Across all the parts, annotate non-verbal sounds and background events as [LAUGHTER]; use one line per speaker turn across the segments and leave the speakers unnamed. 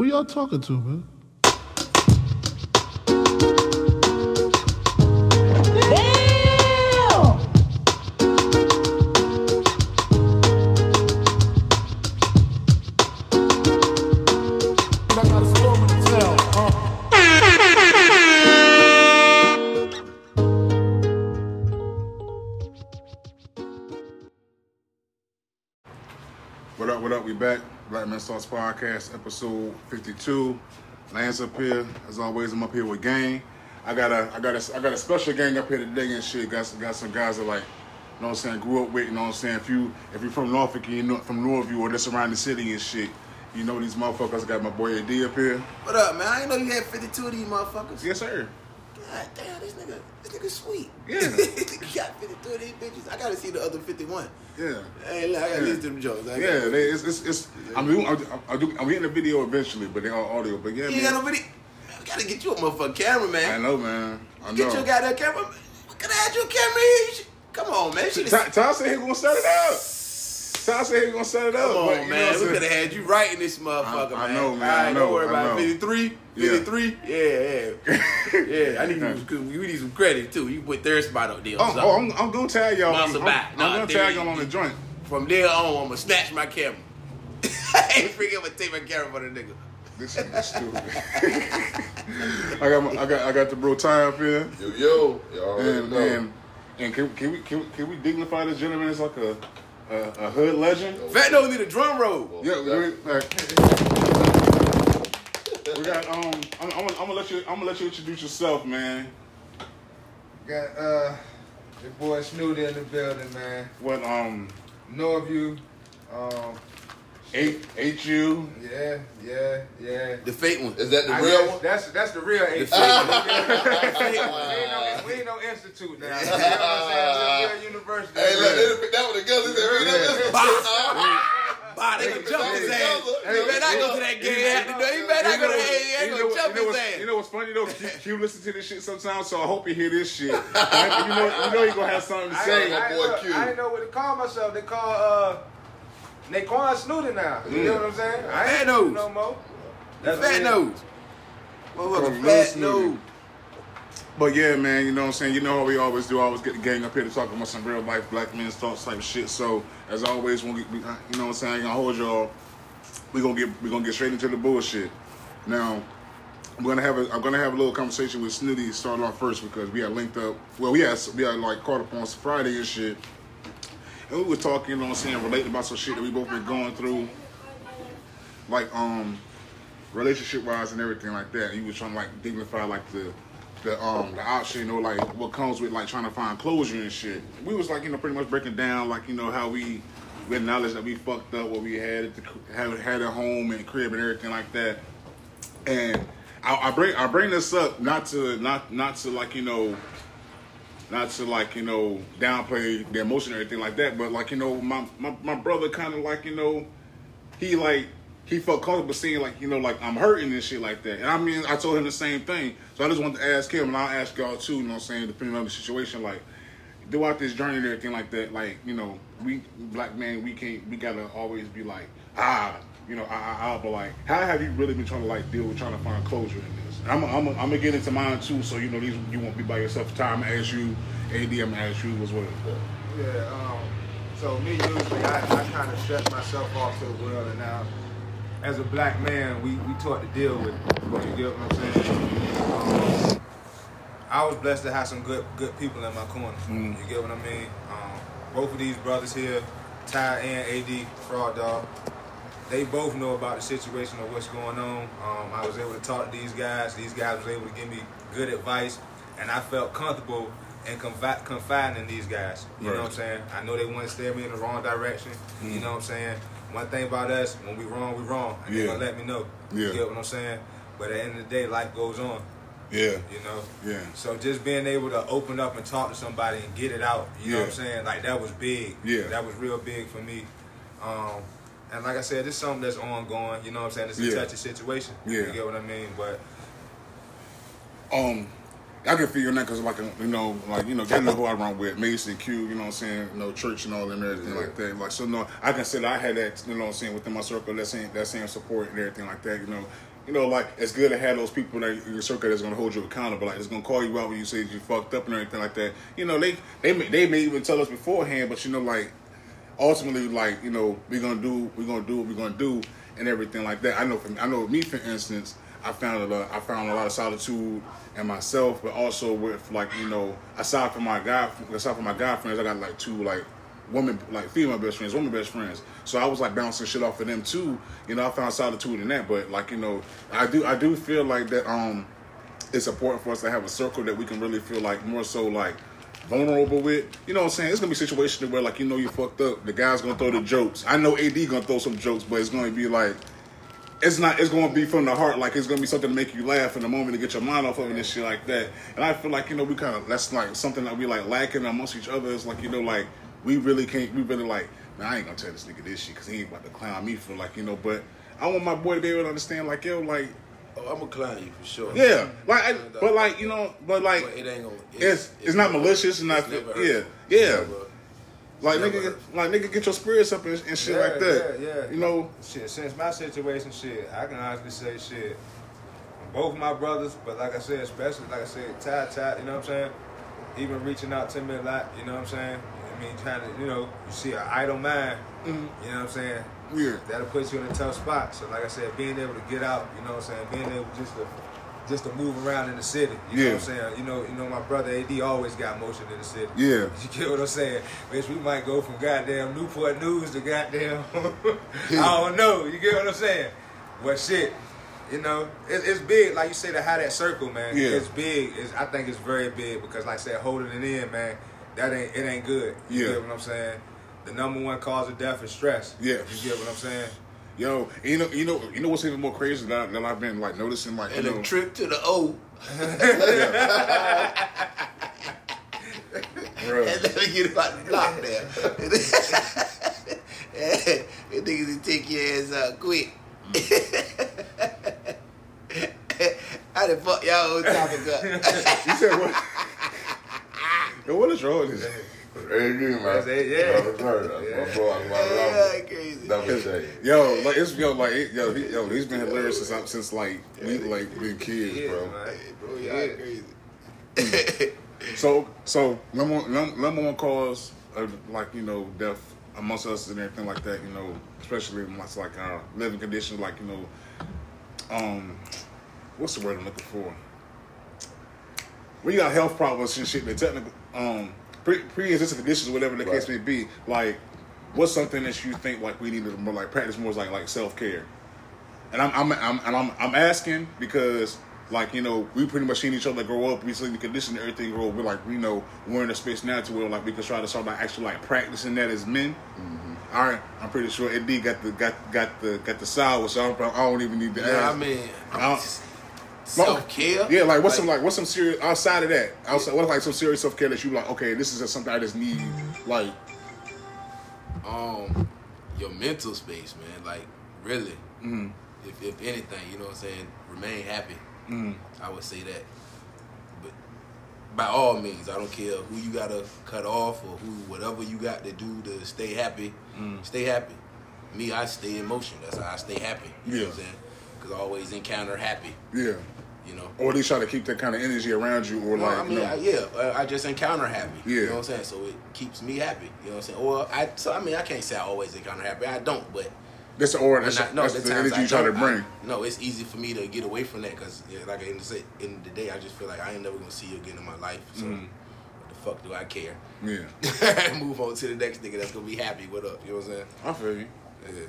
Who y'all talking to, man?
Podcast, episode 52. Lance up here. As always, I'm up here with gang. I got a I got a I got a special gang up here today and shit. Got some got some guys that like, you know what I'm saying, grew up with, you know what I'm saying? If you if you're from Norfolk and you know from Northview or just around the city and shit, you know these motherfuckers. I got my boy AD up here.
What up, man? I didn't know you had 52 of these motherfuckers.
Yes, sir.
God damn, this nigga, this nigga sweet.
Yeah. [LAUGHS]
got 52 of these bitches. I gotta see the other 51.
Yeah.
Hey, look, I gotta
Yeah.
listen to them jokes. I
yeah, they, it's, it's, it's, I'm, doing, I'm, I'm, I'm getting the video eventually, but they are audio. But yeah,
You
man.
got no video. We gotta get you a motherfucking camera, man.
I know, man. I know.
Get your goddamn camera. We could have had you a camera here. Come on, man.
Ty said he gonna set it up. Ty said he was gonna set it up.
Come on,
you know
man.
what I'm
We could have had you right in this motherfucker,
I- I
man.
know, man.
All right,
I know,
don't worry
I
about
know.
it. 53?
Yeah.
53? Yeah, yeah. yeah, I need you, cause we need some credit, too. You put their spot up there.
Oh,
something.
oh, I'm, I'm gonna tag y'all.
Monster
I'm,
back.
I'm
Nah,
gonna tag
you-
y'all on the joint.
From there on, I'm gonna snatch my camera. [LAUGHS] I ain't freaking gonna take my camera for the nigga.
This is stupid. [LAUGHS] I got my, I got I got the bro Ty up here,
Yo, yo, y'all already
and
know.
and, and can, can we can, we- can we dignify this gentleman as like a a, a hood legend?
Fat nose need a drum roll.
Yeah, we, like, we got um. I'm, I'm, gonna- I'm gonna let you. I'm gonna let you introduce yourself, man.
Got uh your boy Snooty in the building, man.
What um.
Northview. Um,
H H U.
yeah, yeah, yeah.
The fake one.
Is that the
I
real
guess
one?
That's that's the real
The
eight. [LAUGHS] we, ain't no, we ain't no [LAUGHS] institute now. [LAUGHS] You know what I'm saying? We're a real university.
Hey, look, they done put that one together. They said, "Real nigga."
Bah, they gonna jump his ass.
Hey,
He better not go to that game. He better not go to that game. They
You know,
gonna jump
you
his
what's,
ass.
you know what's funny though? Q, Q listen to this shit sometimes, so I hope you hear this shit. you know, you know, you gonna have something to say.
ain't- I,
my
ain't
boy
know-
Q.
I didn't know what to call myself. They call uh Naquan Snooty now. You mm. know what I'm saying? I
Fat
ain't
nose.
no more.
Fat nose. Motherfucker, fat nose.
But yeah, man, you know what I'm saying? You know how we always do. I always get the gang up here to talk about some real life black men's thoughts type shit. So as always, when we, we- you know what I'm saying, I ain't gonna hold y'all. We gonna get we gonna get straight into the bullshit. Now, I'm gonna have a I'm gonna have a little conversation with Snooty starting off first because we had linked up. Well, we had we had like caught up on Friday and shit. And we were talking, you know what I'm saying, relating about some shit that we both been going through. Like um relationship wise and everything like that. He was trying to like dignify like the the um the option, you know, like what comes with like trying to find closure and shit. We was like, you know, pretty much breaking down like, you know, how we we acknowledged that we fucked up what we had at the had, had home and crib and everything like that. And I, I bring I bring this up not to not not to like, you know, not to like you know downplay the emotion or anything like that, but like you know my my, my brother kind of like you know he like he felt comfortable seeing like you know like I'm hurting and shit like that, and I mean I told him the same thing, so I just wanted to ask him, and I'll ask y'all too, you know what I'm saying, depending on the situation, like throughout this journey and everything like that, like you know we black man we can't we gotta always be like ah you know ah ah, ah but like how have you really been trying to like deal with trying to find closure in this? I'm I'm I'm gonna get into mine too, so you know these you won't be by yourself. Time as you, AD, I'm gonna ask you as well.
Yeah, um, so me usually I, I kind of shut myself off to the world, and now as a black man, we, we taught to deal with it. You get what I'm saying? Um, I was blessed to have some good good people in my corner. You get what I mean? Um, both of these brothers here, Ty and AD, Fraud Dog, they both know about the situation of what's going on. Um, I was able to talk to these guys. These guys was able to give me good advice, and I felt comfortable and confi- confiding in these guys. You know what I'm saying? I know they want to steer me in the wrong direction. You know what I'm saying? One thing about us, when we wrong, we wrong. And
Yeah.
they gonna let me know.
Yeah.
You get what I'm saying? But at the end of the day, life goes on.
Yeah,
You know?
yeah,
So just being able to open up and talk to somebody and get it out, you know what I'm saying? Like that was big.
Yeah.
That was real big for me. Um, and like I said, it's something that's ongoing. You know what I'm saying? It's a
Yeah.
touchy situation.
Yeah.
You get what I mean? But
um I can feel that because like you know, like you know, I know who I run with, Mason Q. You know what I'm saying? You know, church and all that and everything like that. Like so, no, I can say that I had that. You know what I'm saying within my circle, that same that same support and everything like that. You know. You know, like it's good to have those people that in your circle that's gonna hold you accountable, like it's gonna call you out when you say you fucked up and everything like that. You know, they they may, they may even tell us beforehand, but you know, like ultimately, like you know, we're gonna do we're gonna do what we're gonna do and everything like that. I know from I know me for instance, I found a lot, I found a lot of solitude in myself, but also with like you know, aside from my guy aside from my guy friends, I got like two like women like female best friends, women best friends. So I was like bouncing shit off of them too. You know, I found solitude in that, but like you know, I do I do feel like that um it's important for us to have a circle that we can really feel like more so like vulnerable with. You know what I'm saying? It's gonna be a situation where like you know you fucked up. The guy's gonna throw the jokes. I know AD gonna throw some jokes, but it's gonna be like it's not it's gonna be from the heart, like it's gonna be something to make you laugh in the moment to get your mind off of it and shit like that. And I feel like, you know, we kinda that's like something that we like lacking amongst each other. It's like, you know, like we really can't we really like, man, I ain't gonna tell this nigga this shit because he ain't about to clown me for like, you know, but I want my boy to be able to understand, like, yo, like,
Oh, I'm gonna clown you for sure.
yeah, like, I, uh, but like, you know, but like,
But it ain't gonna.
it's it's not malicious and not
it's never
yeah
hurtful.
yeah
Never-
like nigga
hurtful.
like nigga get your spirits up and, and shit
Yeah,
like that
yeah, yeah.
you know
Shit, since my situation, shit, I can honestly say shit. Both my brothers, but like I said, especially like I said, Ty Ty, you know what I'm saying? Even reaching out to me a lot, you know what I'm saying? I mean, trying to, you know, you see an idle mind, mm-hmm. you know what I'm saying?
Yeah
That'll put you in a tough spot. So like I said, being able to get out, you know what I'm saying? Being able just to just to move around in the city. You know what I'm saying? You know, you know my brother AD always got motion in the city.
Yeah. [LAUGHS]
You get what I'm saying? Bitch, we might go from goddamn Newport News to goddamn [LAUGHS] I don't know. You get what I'm saying? But shit, you know, it, it's big. Like you said, to have that circle, man.
Yeah.
It's big. It's, I think it's very big because, like I said, holding it in, man, that ain't it ain't good. You
Yeah.
get what I'm saying? The number one cause of death is stress.
Yeah.
You get what I'm saying?
Yo, you know, you know, you know what's even more crazy that, I, that I've been like noticing, like
And
you
a trip to the O. [LAUGHS]
Bruh.
And let me get about the block there. [LAUGHS] That niggas will take your ass out quick. [LAUGHS] How the fuck y'all on topic up?
you said what? Yo, what is wrong with this?
AD, man.
That's it, yeah.
Never heard of
Yeah.
My boy,
Yeah, crazy.
Never say.
Yo, like it's yo, like it, yo, he, yo, he's been hilarious since I, since like we like been kids,
Yeah,
bro.
man.
Bro, y'all crazy. [LAUGHS]
So, so number one, number one cause of like you know death amongst us and everything like that. You know, especially amongst like our living conditions, like you know, um, what's the word I'm looking for? When you got health problems and shit, the technical, um, pre pre-existing conditions, whatever the case may be, like, what's something that you think like we need to more like practice more is like like self care? And I'm, I'm, I'm and I'm, I'm asking because like you know we pretty much seen each other grow up, we seen the condition, and everything grow. up. We're like you know we're in a space now to where like we can try to start like actually like practicing that as men. All right, I'm pretty sure Ed got the got got the got the sour, so I don't, I don't even need to
Yeah,
ask.
I mean,
I don't-
self care.
Yeah, like what's some like what's some serious outside of that? Outside, what's like some serious self care that you like? Okay, this is something I just need. Like,
um your mental space, man. Like really,
mm,
if if anything, you know what I'm saying, remain happy.
mm,
I would say that. But by all means, I don't care who you gotta cut off or who whatever you got to do to stay happy.
Mm.
Stay happy. Me, I stay in motion. That's how I stay happy. You know
Yeah.
what I'm saying? Because I always encounter happy.
yeah,
You know.
or at least try to keep that kind of energy around you, or
No,
like,
I mean, I, yeah, uh, I just encounter happy.
Yeah.
You know what I'm saying? So it keeps me happy. You know what I'm saying? Or I, so I mean, I can't say I always encounter happy. I don't, but
that's the
when
that's,
I- no,
that's
the
energy you try to bring.
No, it's easy for me to get away from that because, yeah, like in the say, in the day, I just feel like I ain't never gonna see you again in my life. So
Mm.
what the fuck do I care?
yeah, [LAUGHS]
Move on to the next nigga that's gonna be happy. What up? You know what I'm saying?
I feel you.
Yeah.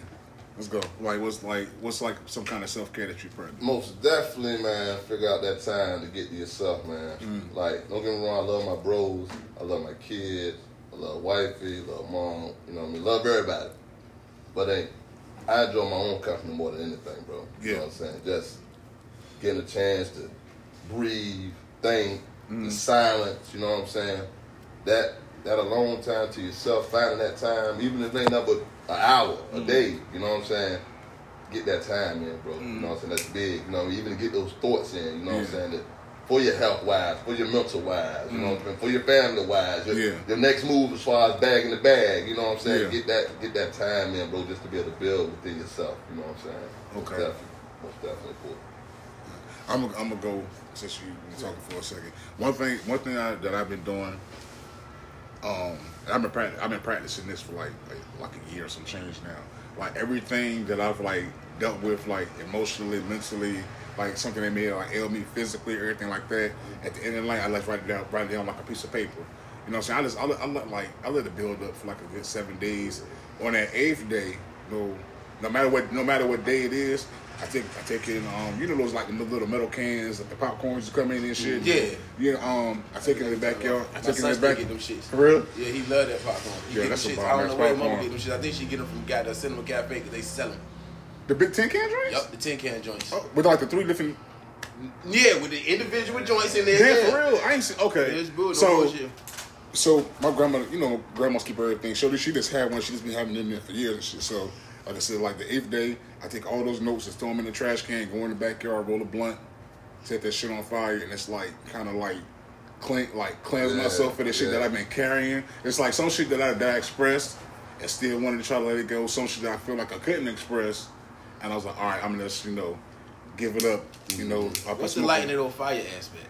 Let's go. Like, what's like what's like some kind of self care that you practice?
Most definitely, man, figure out that time to get to yourself, man.
Mm.
Like, don't get me wrong, I love my bros, I love my kids, I love wifey, love mom, you know what I mean? Love everybody. But ain't I enjoy my own company more than anything, bro. You
Yeah.
know what I'm saying? Just getting a chance to breathe, think,
Mm.
the silence, you know what I'm saying? That that alone time to yourself, finding that time, even if it ain't nothing but an hour, a
Mm.
day, you know what I'm saying? Get that time in, bro. You know what I'm saying? That's big. You know, even to get those thoughts in, you know what I'm saying? That for your health wise, for your mental wise, you know what I'm saying, for your family wise, your,
Yeah.
your next move as far as bagging the bag, you know what I'm saying?
Yeah.
Get that get that time in, bro, just to be able to build within yourself, you know what I'm saying? Most
Okay.
definitely. Most definitely cool.
I'm gonna I'm gonna go since you been talking for a second. One thing one thing I, that I've been doing, um, I've been practic- I've been practicing this for like, like like a year or some change now. Like everything that I've like dealt with, like emotionally, mentally, like something that may like ail me physically, or anything like that. At the end of the night, I like write it down, write it down like a piece of paper. You know what I'm saying? I just I let like I let it build up for like a good seven days. On that eighth day, no, no matter what no matter what day it is, I take I take it in um you know those like the little metal cans that the popcorns come in and shit.
Yeah.
Yeah, um I take it in the backyard. I take it in the
still
back.
get them shits.
For real?
Yeah, he love that popcorn. He
Yeah,
get
that's
them
a
shits. I don't know where mama get them shits. I think she get them from got the Cinema Cafe because they sell them.
The big tin can drinks?
Yup, the tin can joints.
Oh, with like the three different
Yeah, with the individual joints in there. Yeah.
for real? I ain't see okay.
Yeah, it's good.
so
bullshit.
So my grandma, you know, grandmas keep everything. So she just had one. She just been having in there for years and shit. So like I said, like the eighth day, I take all those notes and throw them in the trash can, go in the backyard, roll a blunt, set that shit on fire, and it's like kind of like clean, like cleanse
Yeah,
myself for the shit that I've been carrying. It's like some shit that I that I expressed and still wanted to try to let it go. Some shit that I feel like I couldn't express, and I was like, all right, I'm gonna just you know give it up. You mm-hmm. know, I put
What's the lighting it on fire aspect?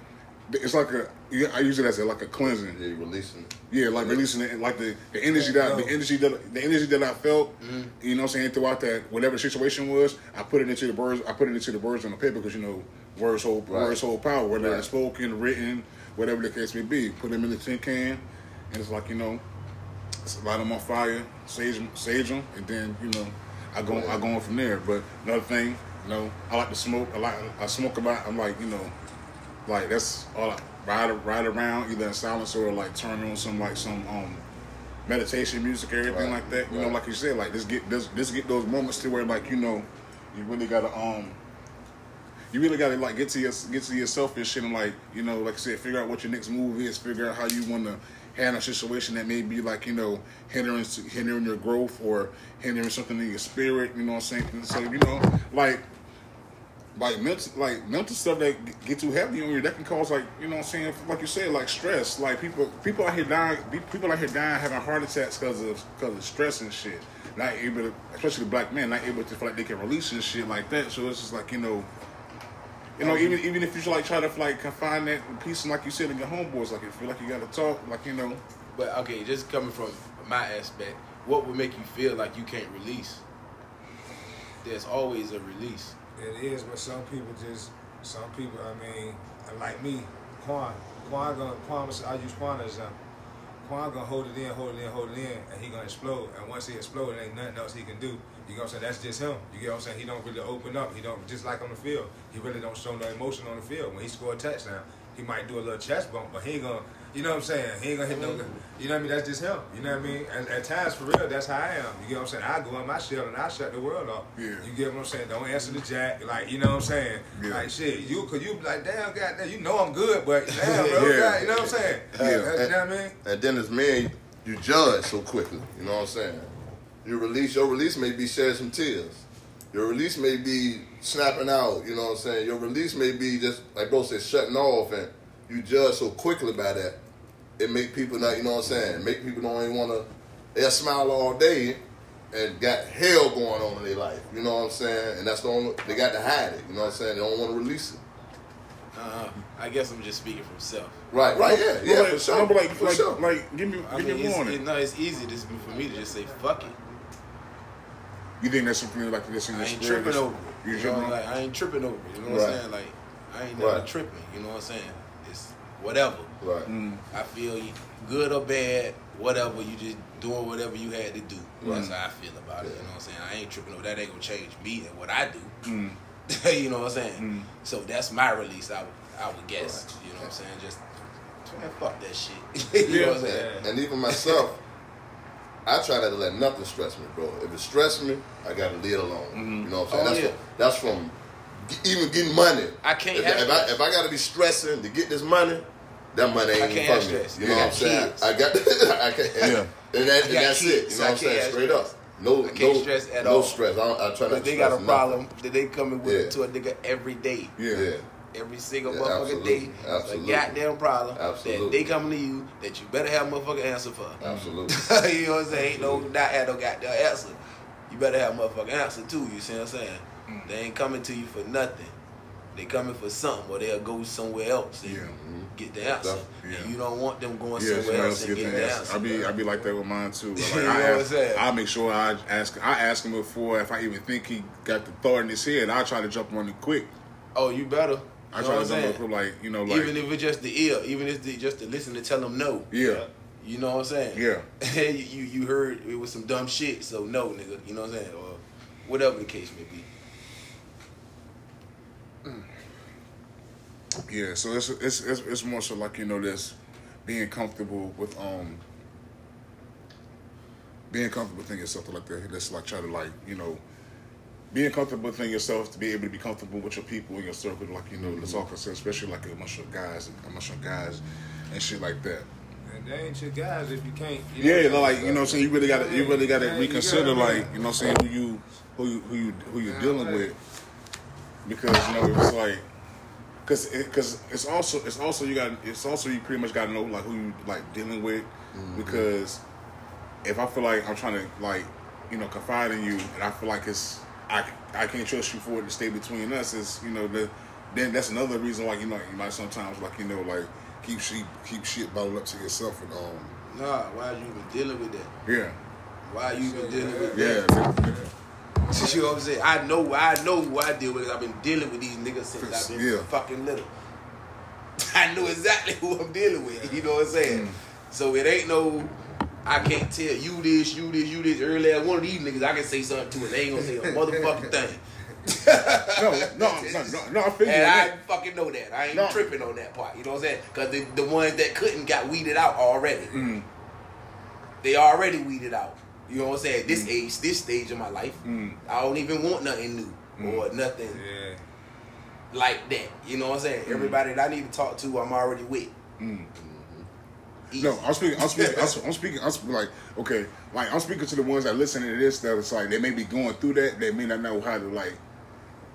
It's like a. yeah, I use it as a, like a cleansing.
Yeah, you releasing.
Yeah, like releasing it, like the, the energy that the energy that the energy that I felt, mm-hmm. you know, what I'm saying throughout that whatever the situation was, I put it into the words. I put it into the words on the paper because you know words hold
Right.
words hold power, whether
Right.
it's spoken, written, whatever the case may be. Put them in the tin can, and it's like you know, it's light them on fire, sage 'em- sage them, and then you know, I go I go on from there. But another thing, you know, I like to smoke. I like I smoke about. I'm like you know, like that's all I ride ride around either in silence or like turn on some like some um meditation music or everything
Right,
like that. You know, like you said, like just get this this get those moments to where like you know you really gotta um you really gotta like get to your get to yourself and shit and like you know like I said figure out what your next move is, figure out how you want to handle a situation that may be like you know hindering hindering your growth or hindering something in your spirit. You know what I'm saying? So you know like like mental like mental stuff that get too heavy on you that can cause like you know what I'm saying like you said like stress like people people out here dying people out here dying having heart attacks because of because of stress and shit not able to especially black men not able to feel like they can release and shit like that so it's just like you know you know even even if you like try to like confine that piece and like you said in your homeboys like you feel like you got to talk like you know
But okay, just coming from my aspect, what would make you feel like you can't release? There's always a release.
It is, but some people just, some people, I mean, like me, Quan, Quan gonna, Quan, I use Quan as example. Quan gonna hold it in, hold it in, hold it in, and he gonna explode. And once he explode, ain't nothing else he can do. You know what I'm saying? That's just him. You get what I'm saying? He don't really open up. He don't, just like on the field, he really don't show no emotion on the field. When he score a touchdown, he might do a little chest bump, but he ain't gonna, you know what I'm saying? He ain't gonna hit no, mm-hmm. you know what I mean? That's just him. You know what I mean? And at times, for real, that's how I am. You get what I'm saying? I go in my shell and I shut the world off.
Yeah.
You get what I'm saying? Don't answer the jack. Like, you know what I'm saying?
Yeah.
Like, shit, you, cause you be like, damn, goddamn, you know I'm good, but [LAUGHS] damn, bro,
Yeah.
God, you know what I'm saying?
Yeah.
That's- you know what I mean?
And then as men, you judge so quickly. You know what I'm saying? You release your release may be shedding some tears. Your release may be snapping out. You know what I'm saying? Your release may be just like bro said, shutting off, and you judge so quickly by that. It make people not. You know what I'm saying? Make people don't even want to. They smile all day and got hell going on in their life. You know what I'm saying? And that's the only they got to hide it. You know what I'm saying? They don't want to release it.
Uh, I guess I'm just speaking from self.
Right, right, yeah, yeah,
like,
for sure.
I'm like,
for
like,
sure.
like give me
I
give
mean,
me a
it's,
warning
it, no, it's easy just for me to just say fuck it.
you think that's something like this in
I ain't tripping
that's-
over it.
you
You know,
tripping
like, I ain't tripping over it. You know what
Right.
I'm saying? Like, I ain't never
Right.
tripping. You know what I'm saying? It's whatever.
Right.
Mm.
I feel you, good or bad, whatever. You just doing whatever you had to do.
Mm.
That's how I feel about it. You know what I'm saying? I ain't tripping over that. Ain't gonna change me and what I do.
Mm. [LAUGHS]
you know what I'm saying?
Mm.
So that's my release. I would, I would guess. You know what I'm saying? Just man, fuck that shit. [LAUGHS] you know what I'm saying?
And even myself, I try not to let nothing stress me, bro. If it stress me, I gotta leave it alone.
Mm-hmm.
You know what I'm saying?
Oh,
that's,
yeah.
from, that's from even getting money.
I can't
If,
have
if I, if I gotta be stressing to get this money, that money ain't
I
even
can't
for me. You know what I'm saying? I got I can't,
Yeah.
and, that,
I
and that's
kids,
it. You know
I
what I'm saying? Straight up. No,
I can't
no,
stress at
no
all.
stress. I, don't, I try not
But
to
they got a
nothing.
problem that they coming with
Yeah.
to a nigga every day.
Yeah.
Yeah.
every single
Yeah,
motherfucking
absolutely.
day.
Absolutely.
A goddamn problem
Absolutely.
that they coming to you that you better have a motherfucking answer for.
Absolutely. [LAUGHS]
you know what I'm saying? Ain't no not have no goddamn answer. You better have a motherfucking answer too. You see what I'm saying?
Mm.
They ain't coming to you for nothing. They coming for something, or they'll go somewhere else and
Yeah. Mm-hmm.
get the answer.
Yeah.
And you don't want them going
Yeah,
somewhere else
else
and
get
get
the
the
answer.
answer.
I be. I be like that with mine too. [LAUGHS] Like,
You know
I,
what I'm
ask. I make sure I ask I ask him before if I even think he got the thought in his head. I try to jump on it quick.
oh, you better.
I
You
try to jump on
saying?
it quick, like you know, like
even if it's just the ear, even if it's just to listen to tell them no.
yeah,
You know what I'm saying?
yeah. [LAUGHS]
you you heard it was some dumb shit, so no, nigga. You know what I'm saying? Or whatever the case may be. Mm.
Yeah, so it's it's it's, it's more so like you know this being comfortable with um being comfortable within yourself like that. Let's like try to like you know being comfortable within yourself to be able to be comfortable with your people in your circle. Like you know, let's all concerned, especially like amongst your guys, amongst your guys and shit like that.
And they ain't your guys if you can't. You
Yeah,
know,
like you know, what I'm saying you really got to you really got to
Yeah, you
reconsider,
gotta-
like you know, what I'm saying who you who you who you who you're dealing with, because you know it's like, cause it, cause it's also it's also you got it's also you pretty much got to know like who you like dealing with,
Mm-hmm.
because if I feel like I'm trying to like you know confide in you and I feel like it's I I can't trust you for it to stay between us, is you know the then that's another reason why you know you might sometimes like you know like keep shit keep shit bottled up to yourself and um
Nah, why are you even dealing with that?
yeah
Why are you even dealing with
yeah.
that?
yeah. [LAUGHS]
You know what I'm saying? I know, I know who I deal with. I've been dealing with these niggas since I've been
Yeah.
fucking little. [LAUGHS] I know exactly who I'm dealing with. You know what I'm saying? So it ain't no. I can't tell you this, you this, you this. Earlier, one of these niggas, I can say something to, and they ain't gonna say a [LAUGHS] motherfucking thing.
No, no, no, no, no. I feel you.
And I
that.
fucking know that. I ain't
No.
tripping on that part. You know what I'm saying? Because the, the ones that couldn't got weeded out already.
Mm.
They already weeded out. You know what I'm saying?
Mm.
This age, this stage of my life, I don't even want nothing new
Mm.
or nothing
Yeah.
like that. You know what I'm saying?
Mm.
Everybody that I need to talk to, I'm already with. Easy.
No, I'm speaking. I'm speaking. I'm, [LAUGHS] speaking. I'm speaking like okay, like I'm speaking to the ones that listen to this. That it's like they may be going through that. They may not know how to like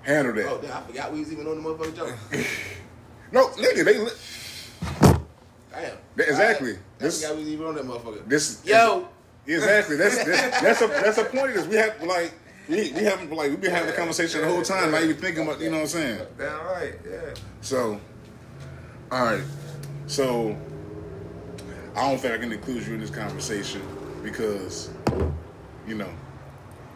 handle that.
Oh, damn, I forgot we was even on the motherfucking joke. [LAUGHS]
No, nigga, they li-
Damn.
Exactly.
I, I
This-
forgot we was even on that motherfucker.
this.
Yo.
Exactly. That's that's that's a that's a point. Is we have like we we haven't like we've been having a conversation the whole time. Not even thinking about you know what I'm saying.
Damn right. Yeah.
So, all right. So, I don't think I can include you in this conversation because, you know,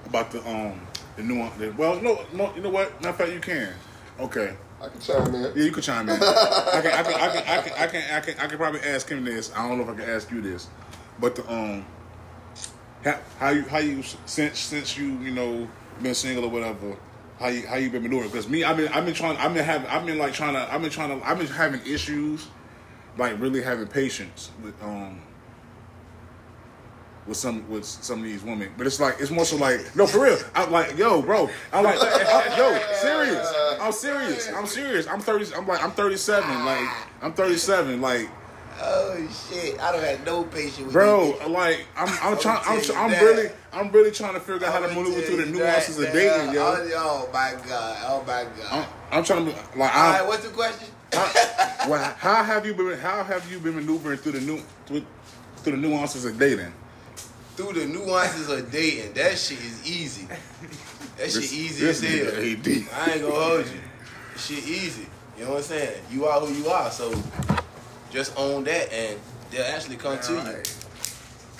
about the um the nuance. The, well, no, no, you know what? Matter of fact, you can. Okay.
I can chime in.
Yeah, you can chime in. I can, I can, I can, I can, I can, I can, I can probably ask him this. I don't know if I can ask you this, but the um, how, you, how you since since you you know been single or whatever, how you how you been maneuvering? Because me, I've been I've been trying, I've been having, I've been like trying to, I've been trying to, I've been having issues, like really having patience with um. With some with some of these women, but it's like it's more so like no for real. I'm like yo, bro. I'm like I- yo, serious. I'm serious. I'm serious. I'm thirty. I'm like I'm 37. Like I'm 37. Like
Oh shit! I don't have no patience with
bro,
these
like I'm I'm
I'ma
I'm I'm
that.
really I'm really trying to figure out how to maneuver through the nuances
that,
of dating, yo.
Oh, oh my god! Oh my god!
I'm, I'm trying to be like
All right, what's the question?
how, [LAUGHS] well, how have you been? How have you been maneuvering through the new through, through the nuances of dating?
Through the nuances of dating, that shit is easy. That shit
This-
easy
this
as hell. I ain't gonna hold you. Shit easy. You know what I'm saying? You are who you are, so just own that, and they'll actually come to you.
Alright.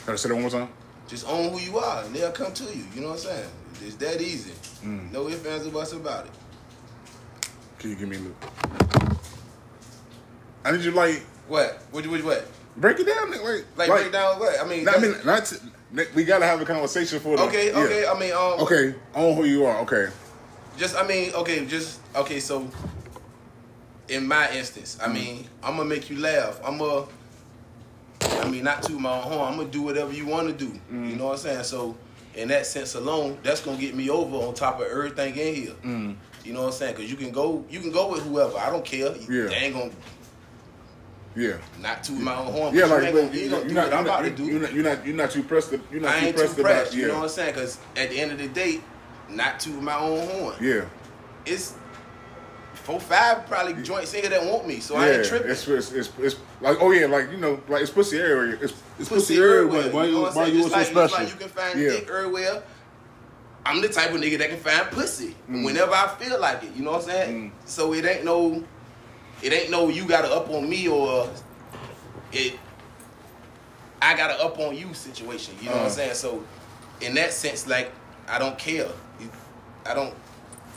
Gotta say that one more time.
Just own who you are, and they'll come to you. You know what I'm saying? It's that easy.
Mm.
No ifs, ands, or buts about it.
Can you give me a look? I need you like
What? Which, which, what?
break it down, like
Like, break down what? I mean,
I mean, not to, we gotta have a conversation for that.
okay,
yeah.
okay. I mean, um,
Okay, on who you are. Okay.
Just, I mean, okay, just okay. So, in my instance, I mean, I'm gonna make you laugh. I'm gonna, I mean, not to my own horn. I'm gonna do whatever you want to do. You know what I'm saying? So, in that sense alone, that's gonna get me over on top of everything in here.
Mm.
You know what I'm saying? Because you can go, you can go with whoever. I don't care.
Yeah.
They ain't gonna
Yeah.
not to my own horn.
Yeah, like
you
but
ain't gonna, you
you're not,
gonna
you're
what I'm about
not,
to do.
you're not, you're not, you're not too pressed. You're not
I
too pressed
too pressed.
about.
You know what I'm saying? Because at the end of the day, not to my own horn.
Yeah.
It's four, five probably joints in here that want me, so I ain't tripping.
It's, it's, it's, it's like oh yeah, like you know, like it's pussy area. It's, it's
pussy
pussy area.
everywhere.
Why
you know
you
what
why you so
like,
special?
like you can find
yeah.
dick everywhere. I'm the type of nigga that can find pussy
Mm.
whenever I feel like it. You know what I'm saying? So it ain't no, it ain't no you gotta up on me or it. I gotta up on you situation. You know what I'm
Uh.
saying? So in that sense, like I don't care. I don't.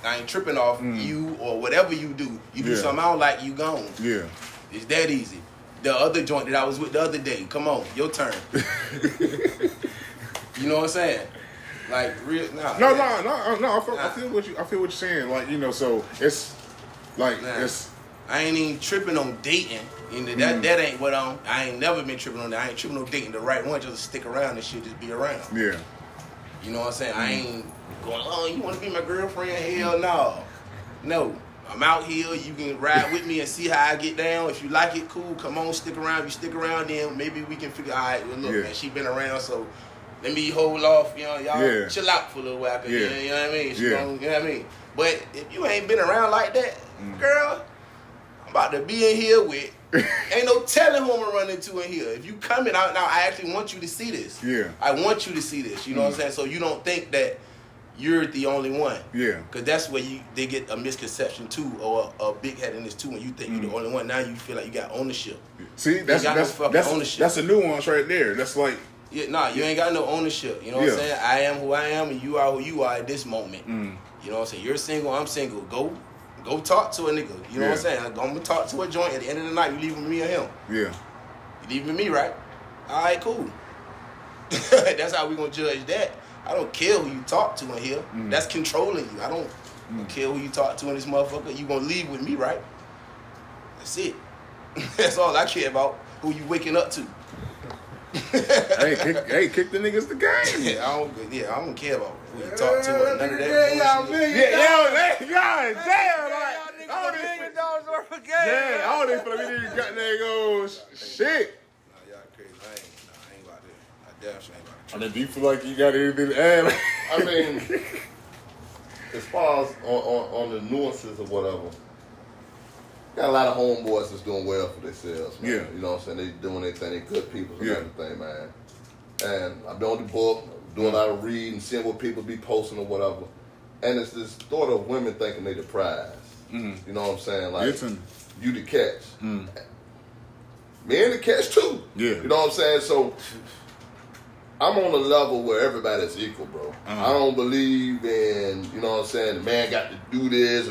I ain't tripping off you or whatever you do. You do
Mm. Yeah.
something I don't like, you gone.
Yeah.
It's that easy. The other joint that I was with the other day, come on, your turn. [LAUGHS] you know what I'm saying? Like real nah.
No, no, no, no. I feel, I feel what you, I feel what you're saying. Like you know, so it's like
Nah.
it's
I ain't even tripping on dating. And that
Mm.
that ain't what I'm I ain't never been tripping on that. I ain't tripping on dating the right one, just stick around and shit, just be around.
yeah,
You know what I'm saying? I
Mm.
ain't going, oh, you wanna be my girlfriend? Hell no. No. I'm out here. You can ride with me and see how I get down. If you like it, cool. Come on, stick around. If you stick around, then maybe we can figure. All right, well, look,
Yeah.
man, she been around, so let me hold off. You know, y'all
Yeah.
chill out for a little while.
Yeah.
You know what I mean? She
Yeah.
gonna- you know what I mean? But if you ain't been around like that,
Mm.
girl, I'm about to be in here with. [LAUGHS] ain't no telling who I'm gonna run into in here. If you coming out now, I actually want you to see this.
Yeah.
I want you to see this. You know what I'm saying? So you don't think that you're the only one.
yeah,
Cause that's where you they get a misconception too, or a, a big headedness too. When you think you're the only one, now you feel like you got ownership.
See, that's
got no
that's that's,
ownership.
that's a nuance right there. That's like
Yeah, nah, you ain't got no ownership. You know what I'm saying? I am who I am, and you are who you are at this moment.
Mm.
You know what I'm saying? You're single, I'm single. Go, go talk to a nigga. You know what I'm
Yeah.
saying? I'm gonna talk to a joint. At the end of the night, you leaving me or him?
yeah,
You leaving me, right? All right, cool. [LAUGHS] That's how we gonna judge that. I don't care who you talk to in here.
Mm.
That's controlling you. I don't care who you talk to in this motherfucker. You gonna leave with me, right? That's it. [LAUGHS] That's all I care about. Who you waking up to? [LAUGHS]
hey, kick, hey, kick the niggas the game.
Yeah, I don't. Yeah, I don't care about who you talk to. Or none of
Yeah,
that
y'all
bullshit.
million
Yeah, yo,
dollars.
hey, God damn, like,
Y'all
all
niggas a million dollars worth of game.
yeah, all this for me, niggas got there goes shit.
Nah, y'all crazy. I ain't. Nah, I ain't about that. I damn sure ain't about
I mean, do you feel like you got anything to add?
I mean, [LAUGHS] as far as on, on, on the nuances or whatever, got a lot of homeboys that's doing well for themselves, man.
Yeah.
You know what I'm saying? They doing their thing. They good people and
Yeah.
everything, man. And I've been on the book, doing a lot of reading, seeing what people be posting or whatever. And it's this thought of women thinking they the prize.
Mhm.
You know what I'm saying? Like,
an-
you the catch.
Mm.
The catch too.
Yeah.
You know what I'm saying? So I'm on a level where everybody's equal, bro.
Uh-huh.
I don't believe in, you know what I'm saying, the man got to do this.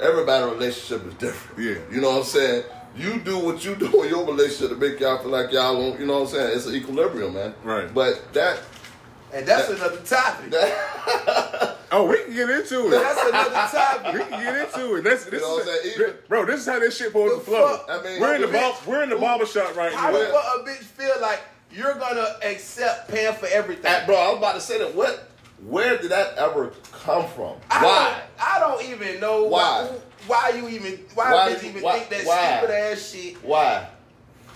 Everybody's relationship is different.
Yeah.
You know what I'm saying? You do what you [LAUGHS] do in your relationship to make y'all feel like y'all don't, you know what I'm saying? It's an equilibrium, man.
Right.
But that,
And that's another topic.
that [LAUGHS]
Oh, we can get into it.
That's another topic.
We can get into it. This, this
You know what I'm
is,
saying? Even-
bro. This is how this shit supposed to
The
flow.
I mean,
we're in the
bitch,
bar, we're in the
who-
barber shop right
How
now.
the fuck a bitch feel like you're gonna accept paying for everything?
That- bro, I was about to say that. What? Where did that ever come from?
I
Why?
Don't, I don't even know
Why?
why. Why you even? Why,
Why
bitch
you-
even
why-
think that
why?
stupid ass shit?
Why?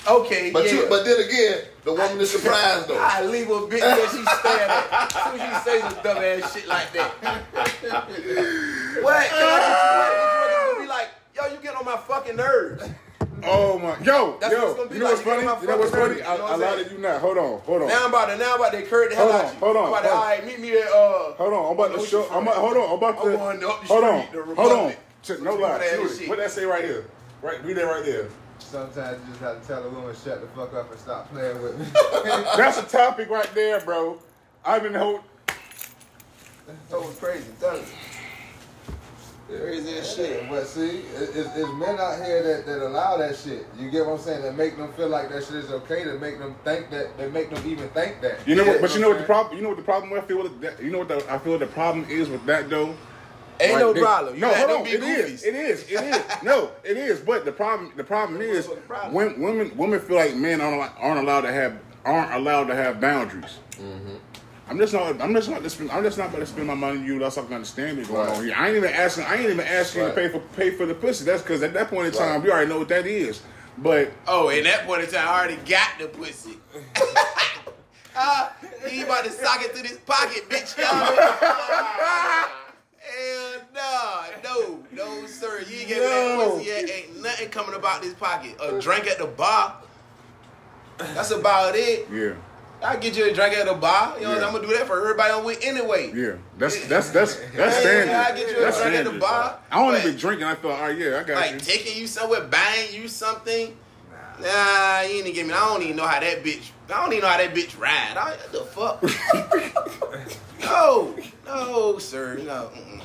Okay,
But
yeah.
you, but then again, the woman is surprised though.
I leave a bitch where she stand at. As soon she say some dumb ass shit like that. what? I get you right? Bitch, gonna be like, yo, you get on my fucking nerves.
Oh my, yo,
That's what
yo.
it's gonna be
You know
like.
what's
You
funny?
get on my
You know what's funny? I,
you know what
I
I'm
lied to you now. Hold on, hold on.
Now I'm about to now I'm about to encourage the hell
Hold
out
on,
you.
hold on,
I'm about to,
hold on.
all right, meet me at uh.
Hold on, I'm about to
Ocean
show. I'm about, hold on, I'm about
I'm
to.
going up the
hold on,
street, the
hold on.
Republic.
Check, no
Stupid
lie.
ass
Shoot it.
shit.
What that say right here? Right, read that right there.
Sometimes you just have to tell a woman shut the fuck up and stop playing with me. [LAUGHS]
That's a topic right there, bro. I've been hold.
That was crazy. Tell me. Crazy as shit.
But see, it's, it's men out here that, that allow that shit. You get what I'm saying? That make them feel like that shit is okay. To make them think that. That make them even think that.
You know what? But you know what the problem? You know what the problem? I feel with that. You know what the, I feel the problem is with that though.
Ain't
Like,
no problem. You
no, hold on.
be
It
goofies.
is. It is. It is. [LAUGHS] no, it is. But the problem, the problem is,
the problem?
when women, women feel like men aren't, aren't allowed to have, aren't allowed to have boundaries.
Mm-hmm.
I'm just not. I'm just not. to spend- I'm just not about to spend my money on you. That's something understand me going
Right.
on here. I ain't even asking. I ain't even asking you
Right.
to pay for pay for the pussy. That's because at that point in time,
Right.
we already know what that is. But
Oh, at that point in time, I already got the pussy. uh, [LAUGHS] [LAUGHS] he about to sock it through this pocket, bitch. Y'all. [LAUGHS] Hell Nah, no, no, sir. You ain't getting that
No.
pussy yet. Ain't nothing coming about this pocket. A drink at the bar. That's about it.
Yeah,
I get you a drink at the bar. You know,
Yeah.
I'm gonna do that for everybody I'm with anyway.
yeah. That's that's that's [LAUGHS] that's
Yeah,
standard.
I get you a
that's
drink at the bar.
I don't even drink, and I thought, all right, yeah, I got
like
you.
taking you somewhere, buying you something. Nah, you ain't give me. I don't even know how that bitch. I don't even know how that bitch ride. I, what the fuck? [LAUGHS] no, no, sir, no. Mm-mm.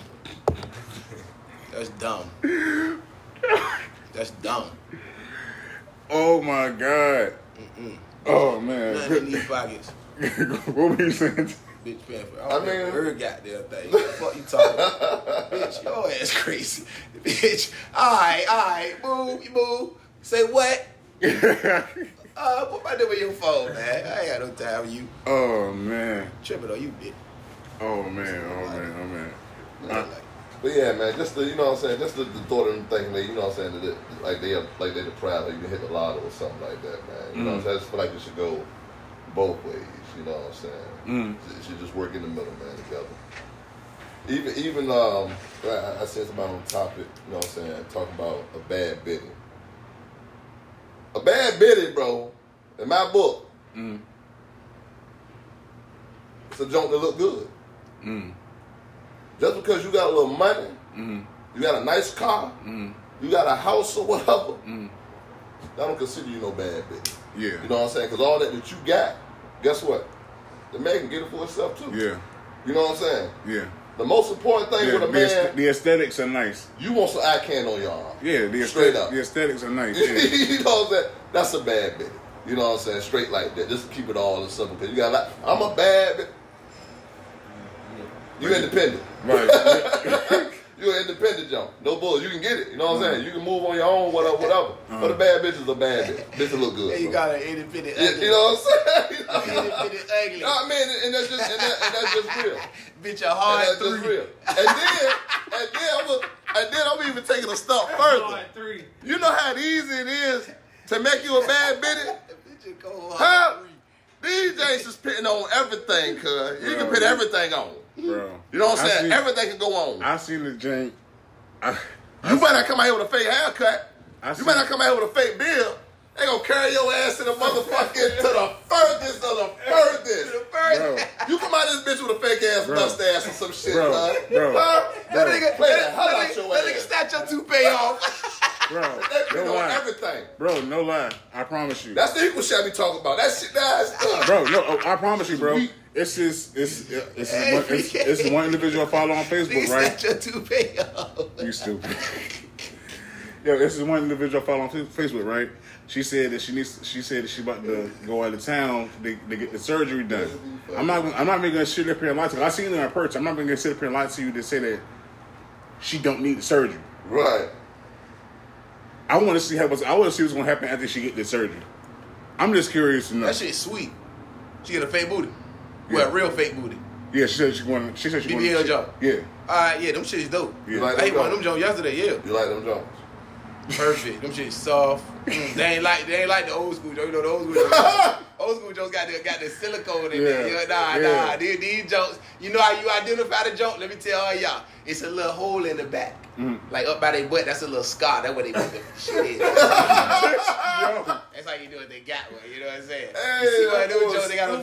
That's dumb. [LAUGHS] That's dumb.
Oh my god. Oh man.
Nothing in these pockets, [LAUGHS]
what were you saying?
bitch. Panther. I,
I
don't
mean-
her goddamn thing. What the fuck you talking about? [LAUGHS] bitch, your ass crazy. Bitch, all right, all right, boo, boo. Say what? [LAUGHS] Uh, put my number in your phone, man. I ain't got no time for you.
oh man.
Tripping on you, bitch.
Oh man. Oh man. Oh man.
But yeah, man, just the you know what I'm saying, just the, the thought of them thinking that you know what I'm saying that it, like they like they're deprived, like you can hit the lotto or something like that, man. You know what I'm saying? I just feel like it should go both ways. You know what I'm saying?
Mm.
It should just work in the middle, man, together. Even even um, I, I said somebody on the topic, you know what I'm saying, talking about a bad bidding. A bad bidding, bro, in my book,
Mm.
it's a joint that look good.
Mm.
Just because you got a little money,
Mm.
you got a nice car,
Mm.
you got a house or whatever,
Mm.
I don't consider you no bad bitch.
Yeah.
You know what I'm saying? Because all that that you got, guess what? The man can get it for himself too.
Yeah.
You know what I'm saying?
Yeah.
The most important thing
Yeah,
with a
the,
man,
aesthe- the aesthetics are nice.
you want some eye candy on your arm.
Yeah, the
Straight
aesthetic,
up.
the aesthetics are nice. [LAUGHS] Yeah.
you know what I'm saying? That's a bad bitch. You know what I'm saying? Straight like that. Just keep it all in simple. Because you got like, I'm a bad bitch. You independent.
Right. [LAUGHS]
You're an independent jump. No bull. You can get it. You know what I'm saying? You can move on your own, whatever, whatever. But a bad bitch is a bad bitch. Bitch will look good.
Hey, you
bro.
got an independent
Yeah,
ugly.
you know what I'm saying? [LAUGHS]
independent ugly.
I mean, and that's just and, that, and that's just real. [LAUGHS]
Bitch, a
And
hard
that's just real. And then, and then I'm, a, and then I'm even taking a step further.
Hard three.
You know how easy it is to make you a bad bitch?
Bitch, a cold
Huh?
hard three.
These days is pitting on everything, cuz. You can put everything on.
Bro.
You know what I'm saying?
seen-
everything can go on.
I seen the jank. I,
You better not come out here with a fake haircut.
I
You
seen-
better not come out here with a fake bill. They gonna carry your ass to the motherfucking to the furthest of the furthest.
Bro.
You come out of this bitch with a fake ass
Bro.
mustache or some shit,
Bro.
huh?
Bro.
Huh?
That nigga,
Play
that,
the hell
that
out
nigga,
your
that nigga snatch your toupee off. [LAUGHS]
Bro.
They put
No lie.
everything.
Bro, no lie. I promise you.
That's the equal shit I be talking about. That shit, that's done.
Bro, no, oh, I promise you, bro. It's just, it's, it's,
Hey.
one, it's, it's one individual I follow on
Nigga
Facebook, right?
your toupee off.
You stupid. Yo, this is one individual I follow on Facebook, right? She said that she needs. She said that she about to go out of town to, to get the surgery done. I'm not. I'm not even gonna sit up here and lie to you. I seen her in person. I'm not even gonna sit up here and lie to you to say that she don't need the surgery.
Right.
I want to see how. what's- I want to see what's gonna happen after she get the surgery. I'm just curious to know.
That shit's sweet. She got a fake booty.
Yeah.
Well, real fake booty.
Yeah, she said she going. She said she
BBL
going.
job.
Yeah,
Alright, yeah, them shit is dope.
Yeah.
Like
I ate
them
one of them
joints
yesterday, yeah.
You like them Jones?
Perfect. Them shit soft. Mm, [LAUGHS] they ain't like they ain't like the old school jokes. You know the old school joint. [LAUGHS] old school joints got the got the silicone in there.
Yeah.
You know, nah,
Yeah.
nah. These, these jokes, you know how you identify the joke? Let me tell all y'all. It's a little hole in the back.
Mm.
Like up by their butt, that's a little scar. That's what they put the [LAUGHS] shit. That's how you do it. They got one. You know what I'm saying?
Hey,
you see what I do jokes? They got a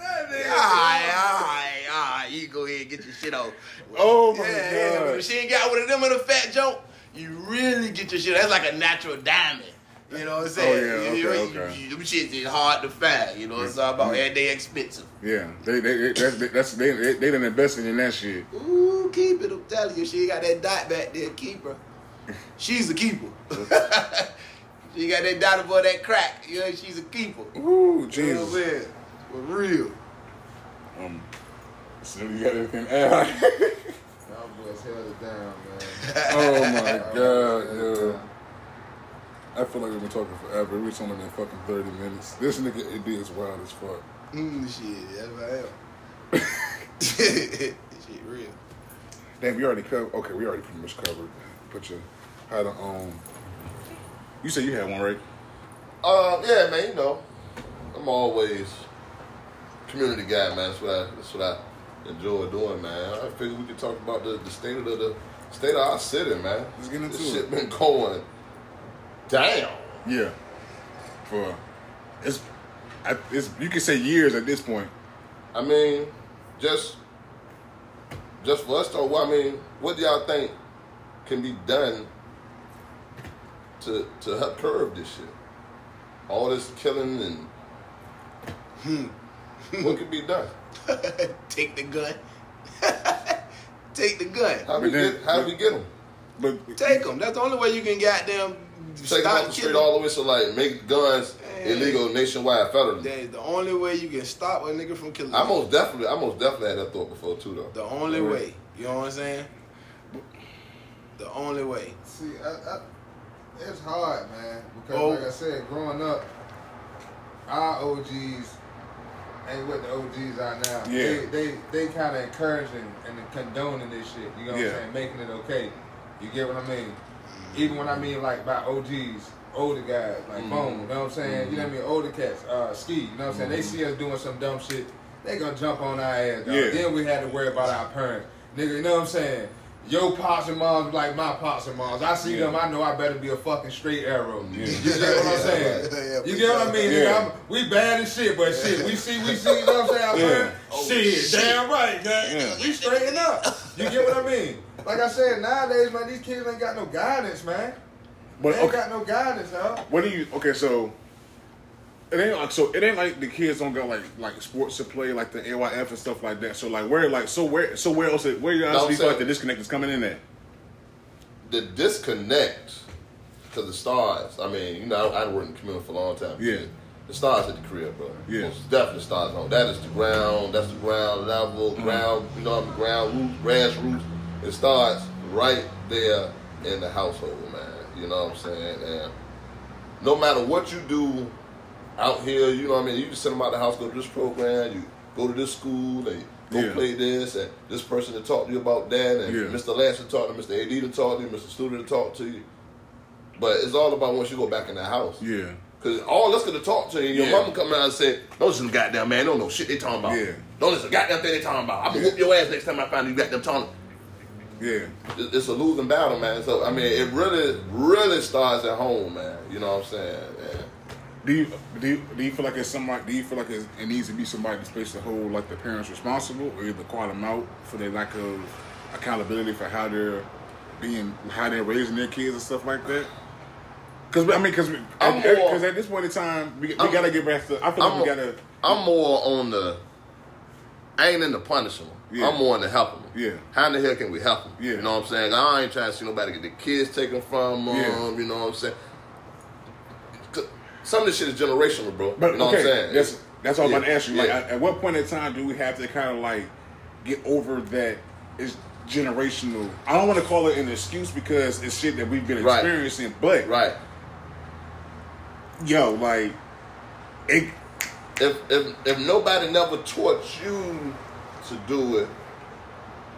stupid,
fat
boy.
Alright, alright, alright. You go ahead and get your shit on.
Oh my
Yeah, but
god.
if she ain't got one of them in a fat joint, you really get your shit. That's like a natural diamond. You know what I'm saying?
Oh, yeah, okay,
you-
okay.
you- Them shit is hard to find. You know what I'm talking about? And they expensive.
Yeah, they they they that's, that's they they, they done invested in that shit.
Ooh, keep it. I'm telling you, she ain't got that dot back there. Keep her. She's a keeper. [LAUGHS] she got that dot above that crack. You know, she's a keeper.
Ooh,
You know what I'm
Jesus.
saying? For real.
Um, so you got anything to add?
Y'all boys held it down, man. [LAUGHS]
oh my god, yeah. I feel like we've been talking forever. We only been fucking thirty minutes. This nigga AD is wild as fuck.
Mm, shit, that's what I am. this [LAUGHS] [LAUGHS] shit real.
Damn, we already covered. Okay, we already pretty much covered. Put your how to um. You said you had one, right?
Um, yeah, man. You know, I'm always community guy, man. That's what I. That's what I enjoy doing, man. I figure we could talk about the, the state of the, the state of our city, man.
Let's get into
this
it.
shit been going down.
Yeah. For it's, I, it's you can say years at this point.
I mean, just just for us though, I mean, what do y'all think can be done to to help curb this shit? All this killing and hmm. [LAUGHS] what could be done? [LAUGHS]
Take the gun. [LAUGHS] Take the gun.
How do
you then-
get how we get them?
But
Take them. That's the only way you can goddamn
Take them
stop
off the street all the way so like make guns
Hey.
illegal nationwide federally.
That is the only way you can stop a nigga from killing.
I most definitely I most definitely had that thought before too though.
the only
Right.
way. You know what I'm saying? The only way.
See, I, I, it's hard, man, because
Oh.
like I said, growing up, our OGs ain't what the OGs are now.
Yeah.
They they, they kind of encouraging and condoning this shit. You know what
Yeah.
I'm saying? Making it okay. You get what I mean? Even when I mean like by OGs, older guys like
Mm-hmm.
Bone. You know what I'm saying? You know what I mean? Older cats, uh, Ski. You know what I'm saying? They
Mm-hmm.
see us doing some dumb shit. They gonna jump on our ass. Dog.
Yeah.
Then we had to worry about our parents. Nigga, you know what I'm saying? Your pops and moms like my pops and moms. I see
Yeah.
them, I know I better be a fucking straight arrow.
Yeah.
You get what I'm saying? [LAUGHS]
Yeah,
you get what I mean? Nigga,
Yeah.
I'm, we bad as shit, but shit, we see, we see, you know what I'm saying?
Oh,
shit,
shit.
damn right, man. We straighten up. You get what I mean? Like I said, nowadays, man, these kids ain't got no guidance, man.
but
They ain't
okay,
got no guidance, dog.
what do you? Okay, so it ain't like so it ain't like the kids don't got like like sports to play like the AYF and stuff like that. So like where like so where so where else where you honestly
I'm
feel like the disconnect is coming in at?
The disconnect to the stars. I mean, you know, I, I worked in the community for a long time.
Yeah.
The stars at the crib, bro.
Yeah.
Most definitely stars home. That is the ground. That's the ground level,
Mm-hmm.
ground. You know, the ground roots, grassroots. It starts right there in the household, man. You know what I'm saying? And no matter what you do out here, you know what I mean. You can send them out the house, go to this program, you go to this school, and go
Yeah.
play this, and this person to talk to you about that, and
Yeah.
Mr. Lance to talk to Mr. AD to talk to you, Mr. Student to talk to you. But it's all about once you go back in the house.
Yeah.
Cause all us gonna talk to you, and your
Yeah.
mama come out and say, "Don't listen to goddamn man, don't know shit they talking about.
Yeah.
Don't listen to goddamn thing they talking about. I'm gonna whoop your ass next time I find you goddamn talking."
Yeah.
It's a losing battle, man. So I mean, it really, really starts at home, man. You know what I'm saying? Man.
Do you do you, do you feel like it's somebody? Do you feel like it needs to be somebody that's supposed to hold like the parents responsible, or either call them out for their lack of accountability for how they're being, how they're raising their kids and stuff like that? Because I mean, because because at this point in time, we, we gotta get back to. I feel like
I'm,
we gotta.
I'm more on the. I ain't in the punishing them.
Yeah.
I'm more in the helping them.
Yeah.
How in the hell can we help them?
Yeah.
You know what I'm saying? I ain't trying to see nobody get the kids taken from them.
Yeah.
You know what I'm saying? Some of this shit is generational, bro.
But
you know
okay,
what I'm saying?
that's that's all I'm about to ask you. Like,
yeah.
at, at what point in time do we have to kind of like get over that? It's generational. I don't want to call it an excuse because it's shit that we've been
Right.
experiencing. But
right.
yo, like, it,
if if if nobody never taught you to do it,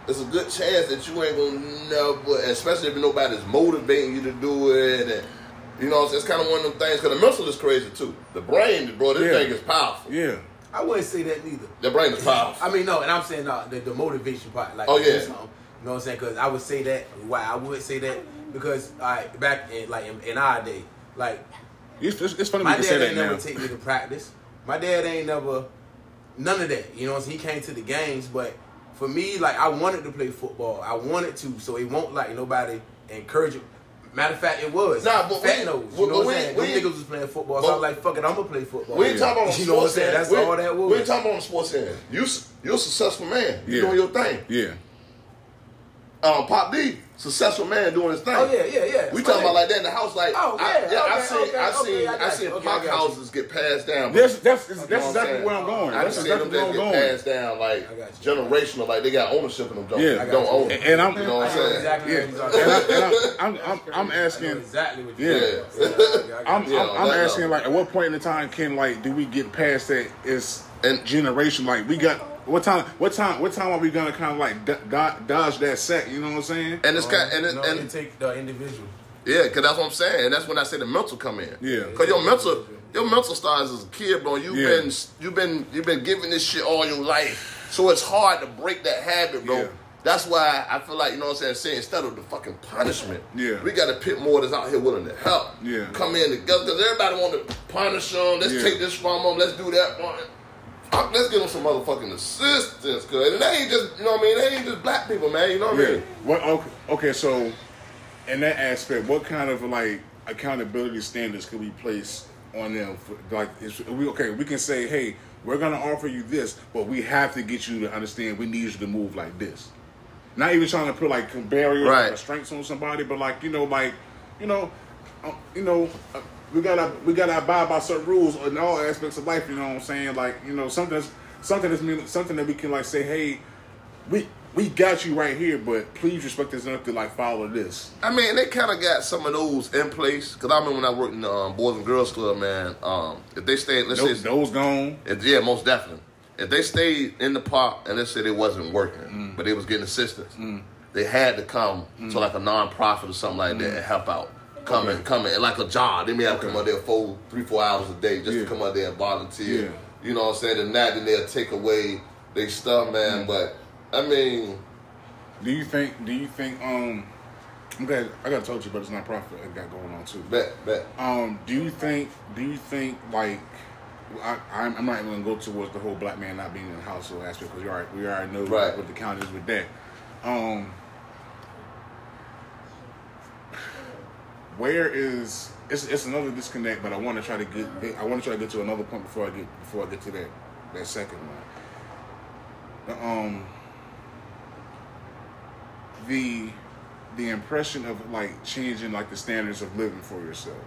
it's a good chance that you ain't gonna never, especially if nobody's motivating you to do it. And you know, it's, it's kind of one of them things. Because the muscle is crazy too. The brain, bro, this
Yeah.
thing is powerful.
yeah,
I wouldn't say that neither.
The brain is powerful.
I mean, no, and I'm saying no, the, the motivation part. Like,
Oh,
to
yeah.
You know what I'm saying? Because I would say that. Why I would say that because I back in like in, in our day, like
it's, it's, it's funny
my
we can say
dad
that
ain't
now.
never take me to practice. My dad ain't never none of that. You know, what I'm saying? he came to the games, but for me, like I wanted to play football. I wanted to, so it won't like nobody encourage it. Matter of fact, it was.
Nah, but
Fat
we-
nose.
but-
You know
but
what I'm saying?
we-
Them niggas was playing football, so
but-
I was like, fuck it, I'm gonna play football.
we ain't talking about [LAUGHS]
You know what I'm
sports
saying? That's
we,
all that was.
We ain't talking about the sports end. You, you're a successful man. You
Yeah.
doing your thing.
Yeah,
Um, Pop D, successful man doing his thing.
Oh yeah, yeah, yeah.
We talking about like that in the house, like
Oh,
I,
yeah,
I
okay,
seen,
okay,
I
okay,
seen,
I
I,
got
seen
okay,
pop
I got you.
houses get passed down.
that's that's that's
You know what
exactly
saying?
where I'm going.
I
That's
seen them
exactly where
that get
going.
passed down like
I got you.
generational, like they got ownership in them. Don't,
Yeah.
Don't own it.
And- and I'm-
you know what
I
I'm saying?
exactly
Yeah, and, I,
about.
and I, I'm, I'm I'm
I know
asking.
exactly what you're talking about.
I'm,
Yeah,
I'm, I'm asking like, at what point in the time can like do we get past that? Is
And-
generation like we got what time? What time? What time are we gonna kind of like do, do, dodge that sack? You know what I'm saying?
And it's kind, and, it,
no,
and
it take the individual.
yeah, because that's what I'm saying. And that's when I say the mental come in.
Yeah.
because your mental, your mental starts as a kid, bro. You've
Yeah.
been, you've been, you've been giving this shit all your life. So it's hard to break that habit, bro.
Yeah.
That's why I feel like, you know what I'm saying, saying instead of the fucking punishment,
Yeah.
we got to pick more that's out here willing to help.
Yeah.
Come in together, because everybody want to punish them. Let's
Yeah.
take this from them. Let's do that one. Let's give them some motherfucking assistance, cuz. And they ain't just, you know what I mean? They ain't just black people, man. You know what I mean?
What? Okay, okay. So, in that aspect, what kind of like accountability standards could we place on them? For, like, is, we okay? We can say, hey, we're gonna offer you this, but we have to get you to understand we need you to move like this. Not even trying to put like barriers
Right.
or restraints on somebody, but like you know, like you know, um, you know. We gotta we gotta abide by certain rules in all aspects of life. You know what I'm saying? Like you know something that's something that's mean, something that we can like say, hey, we we got you right here, but please respect us enough to like follow this.
I mean, they kind of got some of those in place. Because I remember when I worked in the um, Boys and Girls Club, man, um, if they stayed, let's
Nose,
say,
nose gone.
If, yeah, most definitely. If they stayed in the park and they said it wasn't working,
Mm.
but they was getting assistance, they had to come to like a non-profit or something like
Mm.
that and help out. Come in, come in, like a job. They may have to come out there four, three, four hours a day just
Yeah.
to come out there and volunteer.
Yeah.
You know what I'm saying? And that, then they'll take away their stuff, man. But I mean,
Do you think? Do you think? Um, I'm glad I got to talk to you about this nonprofit I got going on too.
bet, bet.
Um, do you think? Do you think like? I, I'm, I'm not even gonna go towards the whole black man not being in the household aspect because we already we already know
Right.
what the count is with that. Um, where is it's, it's another disconnect, but I want to try to get I want to try to get to another point before I get before I get to that that second one. Um, the the impression of like changing like the standards of living for yourself,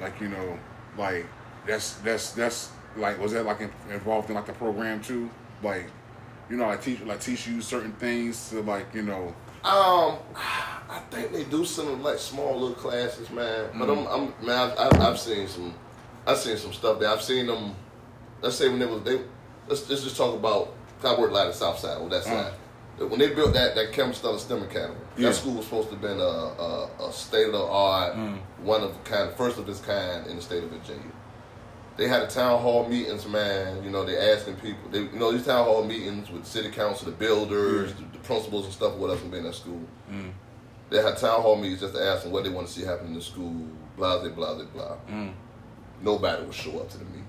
like you know, like that's that's that's like was that like involved in like the program too, like you know, I teach like teach you certain things to like you know.
Um, I think they do some like small little classes, man. But
Mm-hmm.
I'm, I'm man, I've, I've, I've seen some, I've seen some stuff there. I've seen them. Let's say when they was they, let's, let's just talk about. I worked a lot of Southside on that side. When they built that that Campostella STEM Academy.
Yeah.
that school was supposed to have been a, a, a state of the art,
Mm.
one of kind, first of its kind in the state of Virginia. They had a town hall meetings, man. You know, they asking people. They, you know, these town hall meetings with city council, the builders, the, the principals and stuff, what else would be in that school. They had town hall meetings just to ask them what they want to see happen in the school. Blah blah blah blah blah. Nobody would show up to the meetings.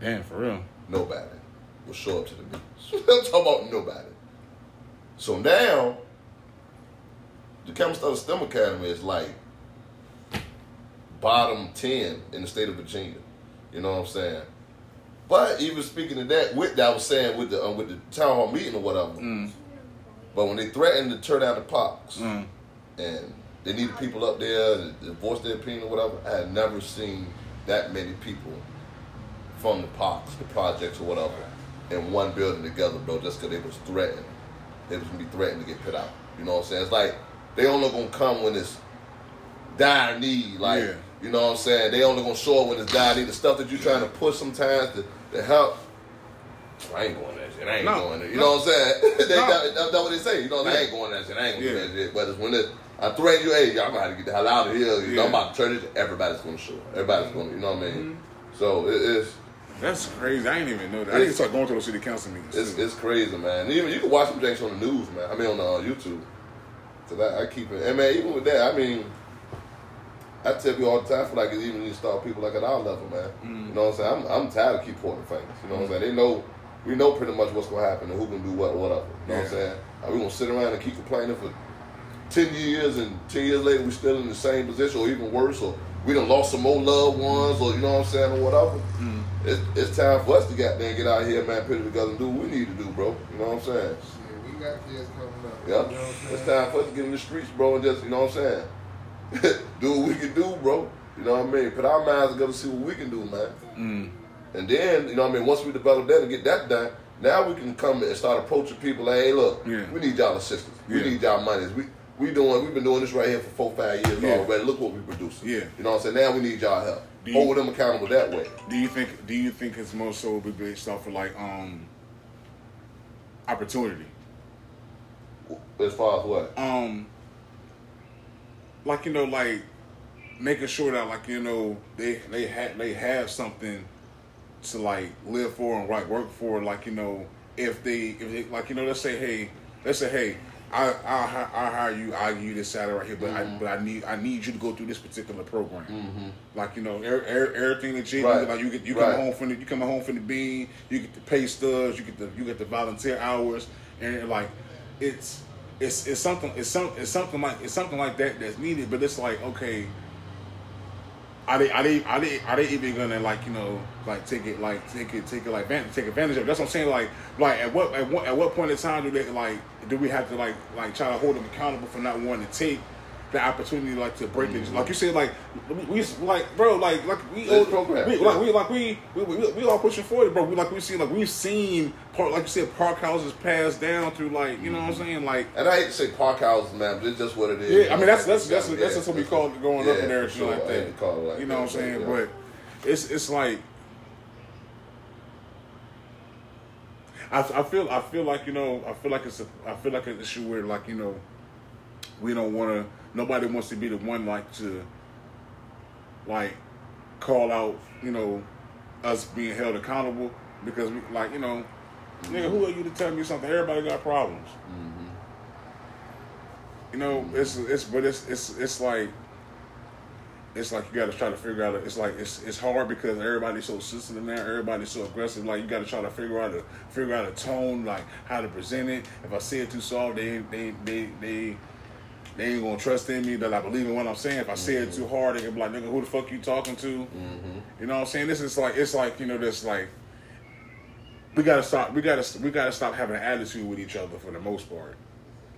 Damn, for real.
Nobody will show up to the meetings. [LAUGHS] I'm talking about nobody. So now, the Campbell STEM Academy is like bottom 10 in the state of Virginia. You know what I'm saying? But even speaking of that, with that I was saying with the um, with the town hall meeting or whatever. But when they threatened to turn down the parks
Mm.
And they needed people up there to, voice their opinion or whatever, I had never seen that many people from the parks, the projects or whatever, in one building together, bro, just because they was threatened. They was gonna be threatened to get put out. You know what I'm saying? It's like they only gonna come when it's dire need. Like,
Yeah.
you know what I'm saying? They only gonna show up when it's dire need. The stuff that you're trying to push sometimes to, to help. I ain't going that shit. I ain't
No,
going there. You
no.
know what I'm saying? [LAUGHS] they,
No.
that, that, that's what they say. You know, I
Yeah.
ain't going that shit. I ain't gonna
Yeah.
that shit. But it's when it, I threaten you, hey, y'all gonna have to get the hell out of here. You know,
Yeah.
I'm about to turn this. Everybody's gonna show. Everybody's gonna, you know what I mean?
Mm-hmm.
So it, it's.
That's crazy. I didn't even know that. I need to start going to those city council meetings.
It's, it's crazy, man. Even you can watch some things on the news, man. I mean, on uh, YouTube. Cause I, I keep it, and man, even with that, I mean, I tell you all the time, for like it even to start people like at our level, man. You know what I'm saying? I'm, I'm tired of keep pointing fingers. You know what I'm saying? They know, we know pretty much what's gonna happen and who gonna do what, whatever. You know what I'm saying? Are we gonna sit around and keep complaining for ten years, and ten years later we're still in the same position, or even worse, or we done lost some more loved ones, or you know what I'm saying, or whatever. It's, it's time for us to get there and get out here, man, put it together and do what we need to do, bro. You know what I'm saying?
Shit, we got kids coming up.
Yeah.
You know
It's time for us to get in the streets, bro, and just, you know what I'm saying? [LAUGHS] do what we can do, bro. You know what I mean? Put our minds together, see what we can do, man.
Mm.
And then, you know what I mean, once we develop that and get that done, now we can come and start approaching people like, hey, look,
Yeah.
we need y'all assistance. We need y'all money. We we doing we've been doing this right here for four, five years
Yeah.
already. Look what we producing.
Yeah.
You know what I'm saying? Now we need y'all help.
Do you-
Hold them accountable that way.
Do you think? Do you think it's more so be based off of like um opportunity?
As far as what?
Um, like you know, like making sure that like you know they they have they have something to like live for and like work for. Like you know, if they if they like you know let's say hey let's say hey I I I hire you I give you this salary right here but I but I need I need you to go through this particular program like you know er, er, everything that you
Right.
like you get you
Right.
come home from the you come home from the bean you get the pay stubs you get the you get the volunteer hours and like it's it's it's something it's some it's something like it's something like that that's needed but it's like okay are they are they are they even gonna like you know like take it like take it take it like take advantage of? That's what I'm saying. Like like at what at what at what point in time do they like do we have to like like try to hold them accountable for not wanting to take the opportunity like to break it? Like you said, like we, like bro, like like we
This program,
we,
yeah.
like we like we we, we we all pushing forward, bro. We like we see like we've seen park like you said park houses passed down through like you know what I'm saying like.
And I hate to say park houses, man, but it's just what it is.
Yeah, I mean that's that's that's
Yeah,
that's what we call it growing up in there and shit like
sure. I hate
that.
call it like
you know what I'm saying?
yeah.
But it's it's like I, I feel I feel like you know I feel like it's a I feel like an issue where like you know we don't want to nobody wants to be the one like to like call out you know us being held accountable because we like you know nigga who are you to tell me something everybody got problems mm-hmm. you know it's it's but it's it's it's like it's like you got to try to figure out. It's like it's it's hard because everybody's so sensitive now. Everybody's so aggressive. Like you got to try to figure out a figure out a tone, like how to present it. If I say it too soft, they they they they they ain't gonna trust in me that I believe in what I'm saying. If I say it too mm-hmm. hard, they can be like, "Nigga, who the fuck you talking to?" Mm-hmm. You know what I'm saying? This is like it's like you know this like we gotta stop. We gotta we gotta stop having an attitude with each other for the most part.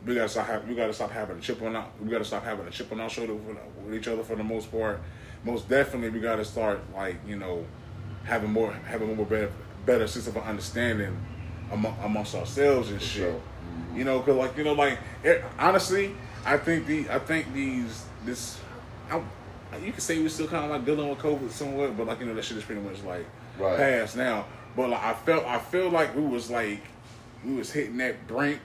We gotta stop. Have, we gotta stop having a chip on our. We gotta stop having a chip on our shoulder with, with each other for the most part. Most definitely, we gotta start like you know having more having more better better sense of understanding among, amongst ourselves and shit.
sure. Mm-hmm.
You know, cause like you know, like it, honestly, I think the I think these this. I, you can say we're still kind of like dealing with COVID somewhat, but like you know that shit is pretty much like
Right.
past now. But like I felt I feel like we was like we was hitting that brink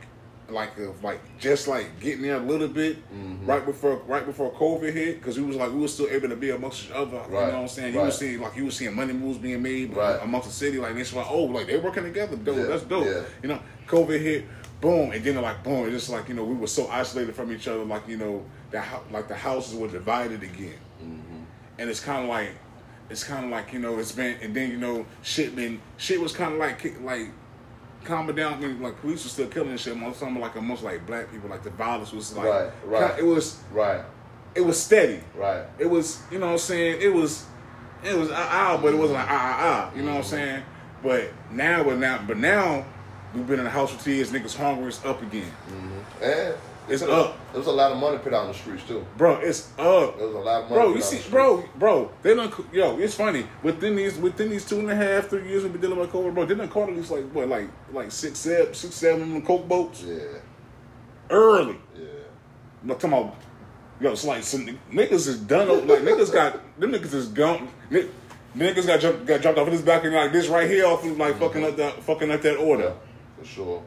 like of like just like getting there a little bit
Mm-hmm.
right before right before COVID hit because we was like we was still able to be amongst each other. You know what I'm saying? You was
Right.
seeing like you was seeing money moves being made
Right.
amongst the city. Like it's like oh like they working together. Dope.
Yeah.
That's dope.
Yeah.
You know, COVID hit. Boom, and then like boom, it's just like you know we were so isolated from each other, like you know that like the houses were divided again,
Mm-hmm.
and it's kind of like it's kind of like you know it's been and then you know shit been shit was kind of like like calming down. I mean, like police was still killing shit. Most some like amongst like black people, like the violence was like
Right, right.
It was
Right,
it was steady.
right.
It was you know what I'm saying. It was it was ah ah, but it wasn't like ah ah ah. You know what I'm saying. But now, but now, but now we've been in the house for two years. Niggas hungry. It's up again, mm-hmm.
And
It's up.
There was a lot of money put out on the streets too.
bro. It's up.
There was a lot of money.
Bro, you see, bro, bro, they don't. Yo, it's funny. Within these, within these two and a half, three years we've been dealing with COVID, bro. They done caught at least like what, like, like six, seven, six, seven coke boats
Yeah.
early.
Yeah.
Like, come on, yo, it's like some niggas is done. Like niggas got them niggas is gone. Niggas got jumped, got dropped off of this back balcony like this right here, off of, like mm-hmm. fucking up that, fucking up that order.
Yeah, for sure.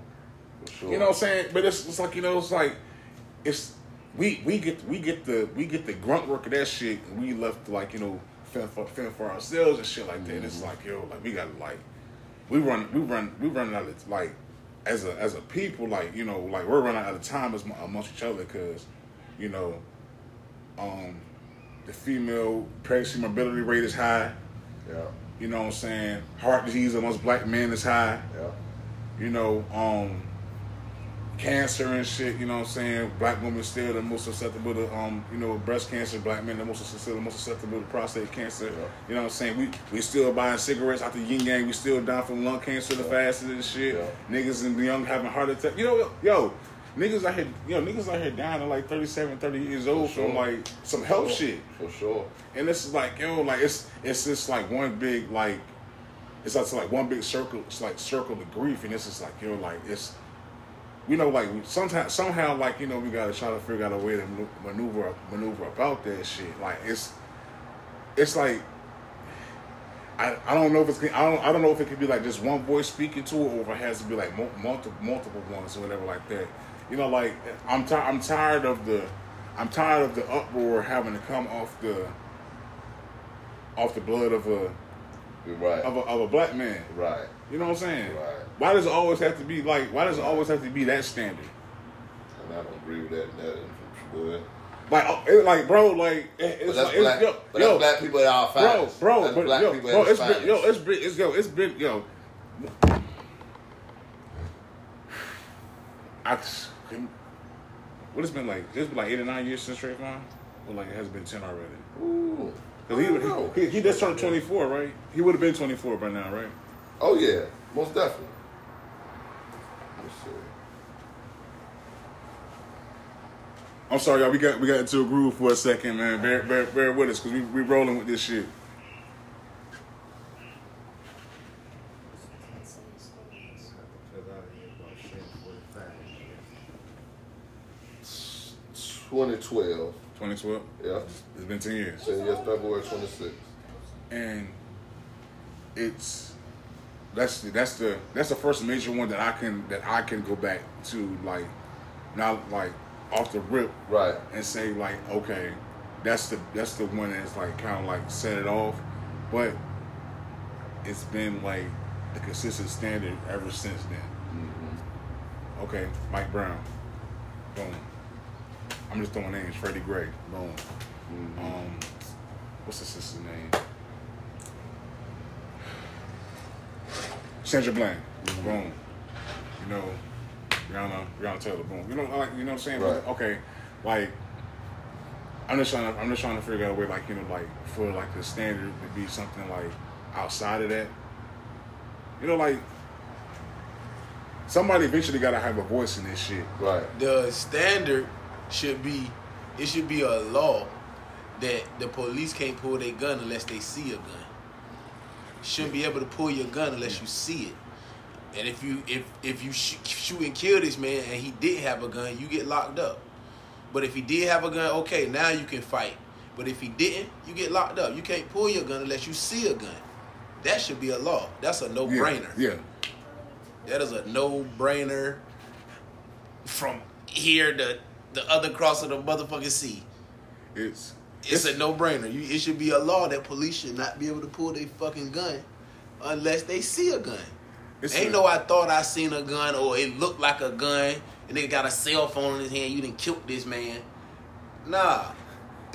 For sure.
You know what I'm saying? But it's, it's like you know, it's like it's we we get we get the we get the grunt work of that shit, and we left like you know fend for, fend for ourselves and shit like that. It's like yo, like we got like we run we run we run out of like as a as a people like you know like we're running out of time as, amongst each other because you know um the female pregnancy mobility rate is high.
Yeah,
You know what I'm saying? Heart disease amongst black men is high
yeah.
You know, um, cancer and shit, you know what I'm saying? Black women still the most susceptible to, um, you know, breast cancer. Black men the most the most susceptible to prostate cancer.
Yeah.
You know what I'm saying? We we still buying cigarettes out the yin yang. We still dying from lung cancer the fastest and shit.
Yeah.
Niggas and the young having heart attack. You know, yo, niggas out here, yo, niggas out here dying at like 37, 30 years old
sure.
from like some health
Sure.
shit.
For sure.
And this is like, yo, like it's it's just like one big like it's like, it's like one big circle. It's like circle of grief, and it's just like you know, like it's you know, like sometimes somehow like you know we gotta try to figure out a way to maneuver maneuver about that shit. Like it's it's like I, I don't know if it's I don't I don't know if it could be like just one voice speaking to it or if it has to be like multiple multiple ones or whatever like that. You know, like I'm ti- I'm tired of the I'm tired of the uproar having to come off the off the blood of a
right.
of a, of a black man.
right.
You know what I'm saying?
Right.
Why does it always have to be like? Why does it always have to be that standard?
And I don't agree with that. that good.
Like, oh, it, like, bro, like, it, it's like,
black.
it's, yo,
but
yo,
black people at our
bro,
finest.
bro,
that's
but
black
yo,
people
bro,
at
it's been, yo, it's been, it's yo, it's been, yo. I, what it's been like? It's been like eight or nine years since Trayvon, or like it has been ten already.
Ooh.
Cause he, he, he, he just turned twenty four, right? He would have been twenty four by now, right?
Oh yeah, most definitely.
I'm sorry, y'all. We got we got into a groove for a second, man. Bear bear, bear with us, cause we we rolling with this shit.
Because I didn't get about shit 45 years.
2012.
2012.
Yeah.
It's been ten years.
Ten years, February 26th.
and it's that's the, that's the that's the first major one that I can that I can go back to like not like off the rip
Right.
and say like okay that's the that's the one that's like kind of like set it off but it's been like a consistent standard ever since then mm-hmm. okay Mike Brown boom I'm just throwing names Freddie Gray boom um what's the sister's name Sandra Bland, boom. You know, Breonna, Breonna Taylor, boom. You know, like you know what I'm saying?
Right.
Okay, like I'm just trying to I'm just trying to figure out a way, like you know, like for like the standard to be something like outside of that. You know, like somebody eventually got to have a voice in this shit.
Right.
the standard should be it should be a law that the police can't pull their gun unless they see a gun. Shouldn't be able to pull your gun unless you see it. And if you if if you sh- shoot and kill this man and he did have a gun, you get locked up. But if he did have a gun, okay, now you can fight. But if he didn't, you get locked up. You can't pull your gun unless you see a gun. That should be a law. That's a no
Yeah,
brainer.
Yeah.
That is a no brainer from here to the other cross of the motherfucking sea.
It's
It's a no brainer. You, it should be a law that police should not be able to pull their fucking gun unless they see a gun.
it's
Ain't
a-
no I thought I seen a gun or it looked like a gun and they got a cell phone in his hand. You didn't kill this man. Nah.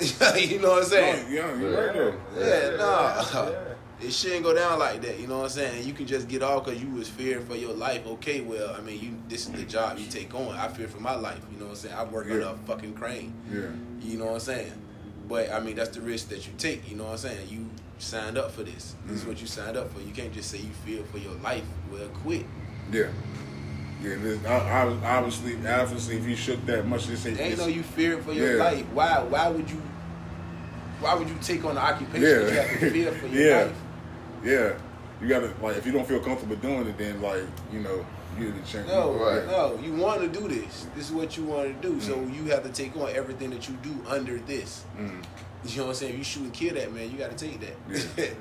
[LAUGHS] you know what I'm saying?
Yeah, yeah, you're right there.
Yeah, nah. It shouldn't go down like that. You know what I'm saying? You can just get off because you was fearing for your life. Okay, well, I mean, you this is the job you take on. I fear for my life. You know what I'm saying? I work on
Yeah.
a fucking crane.
Yeah.
You know what I'm saying? But I mean, that's the risk that you take. You know what I'm saying? You signed up for this. This is mm. what you signed up for. You can't just say you fear for your life. Well, quit.
Yeah. Yeah, this, I, I, obviously, obviously, if you shook that much, they say
Ain't no you fearing for your
Yeah.
life. Why? Why would you? Why would you take on the occupation
Yeah.
that you have to fear for [LAUGHS] your
Yeah.
life?
Yeah, you gotta like if you don't feel comfortable doing it, then like you know you need to change.
No,
Right.
no. You want to do this. This is what you want to do. So
Mm.
you have to take on everything that you do under this.
Mm.
You know what I'm saying? If you shoot and kill that man, you got to take that.